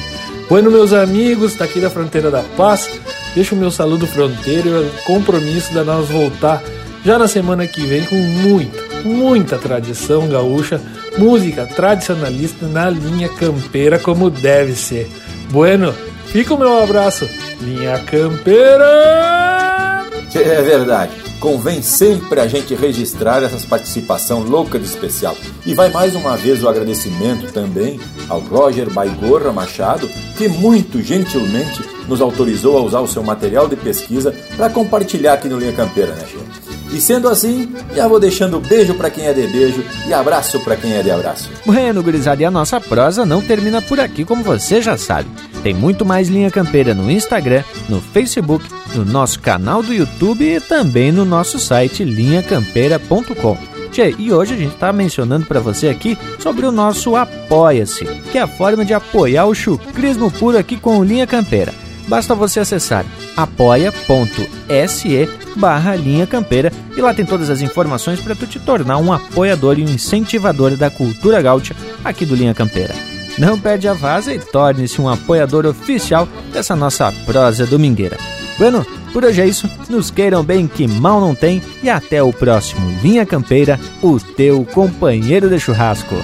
Bueno, meus amigos, tá aqui da Fronteira da Paz, deixo o meu saludo fronteiro e o compromisso da nós voltar já na semana que vem com muita, muita tradição gaúcha, música tradicionalista na linha campeira como deve ser. Bueno, fica o meu abraço, linha campeira! É verdade. Convém sempre a gente registrar essas participação louca de especial. E vai mais uma vez o agradecimento também ao Roger Baigorra Machado, que muito gentilmente nos autorizou a usar o seu material de pesquisa para compartilhar aqui no Linha Campeira, né, gente? E sendo assim, já vou deixando beijo para quem é de beijo e abraço para quem é de abraço. Bueno, gurizada, e a nossa prosa não termina por aqui, como você já sabe. Tem muito mais Linha Campeira no Instagram, no Facebook, no nosso canal do YouTube e também no nosso site linhacampeira.com. Tchê, e hoje a gente está mencionando para você aqui sobre o nosso Apoia-se, que é a forma de apoiar o chucrismo puro aqui com o Linha Campeira. Basta você acessar apoia.se barra linha campeira e lá tem todas as informações para tu te tornar um apoiador e um incentivador da cultura gaúcha aqui do Linha Campeira. Não perde a vaza e torne-se um apoiador oficial dessa nossa prosa domingueira. Bueno, por hoje é isso. Nos queiram bem que mal não tem e até o próximo Linha Campeira, o teu companheiro de churrasco.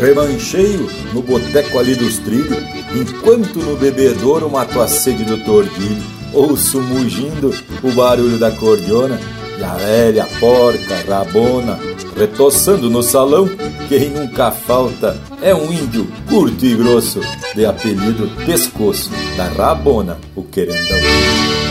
Remancheio no boteco ali dos trilhos, enquanto no bebedouro mato a sede do tordilho, ouço mugindo o barulho da cordiona e A velha porca, rabona, retoçando no salão, quem nunca falta é um índio curto e grosso, de apelido Pescoço, da Rabona, o querendão.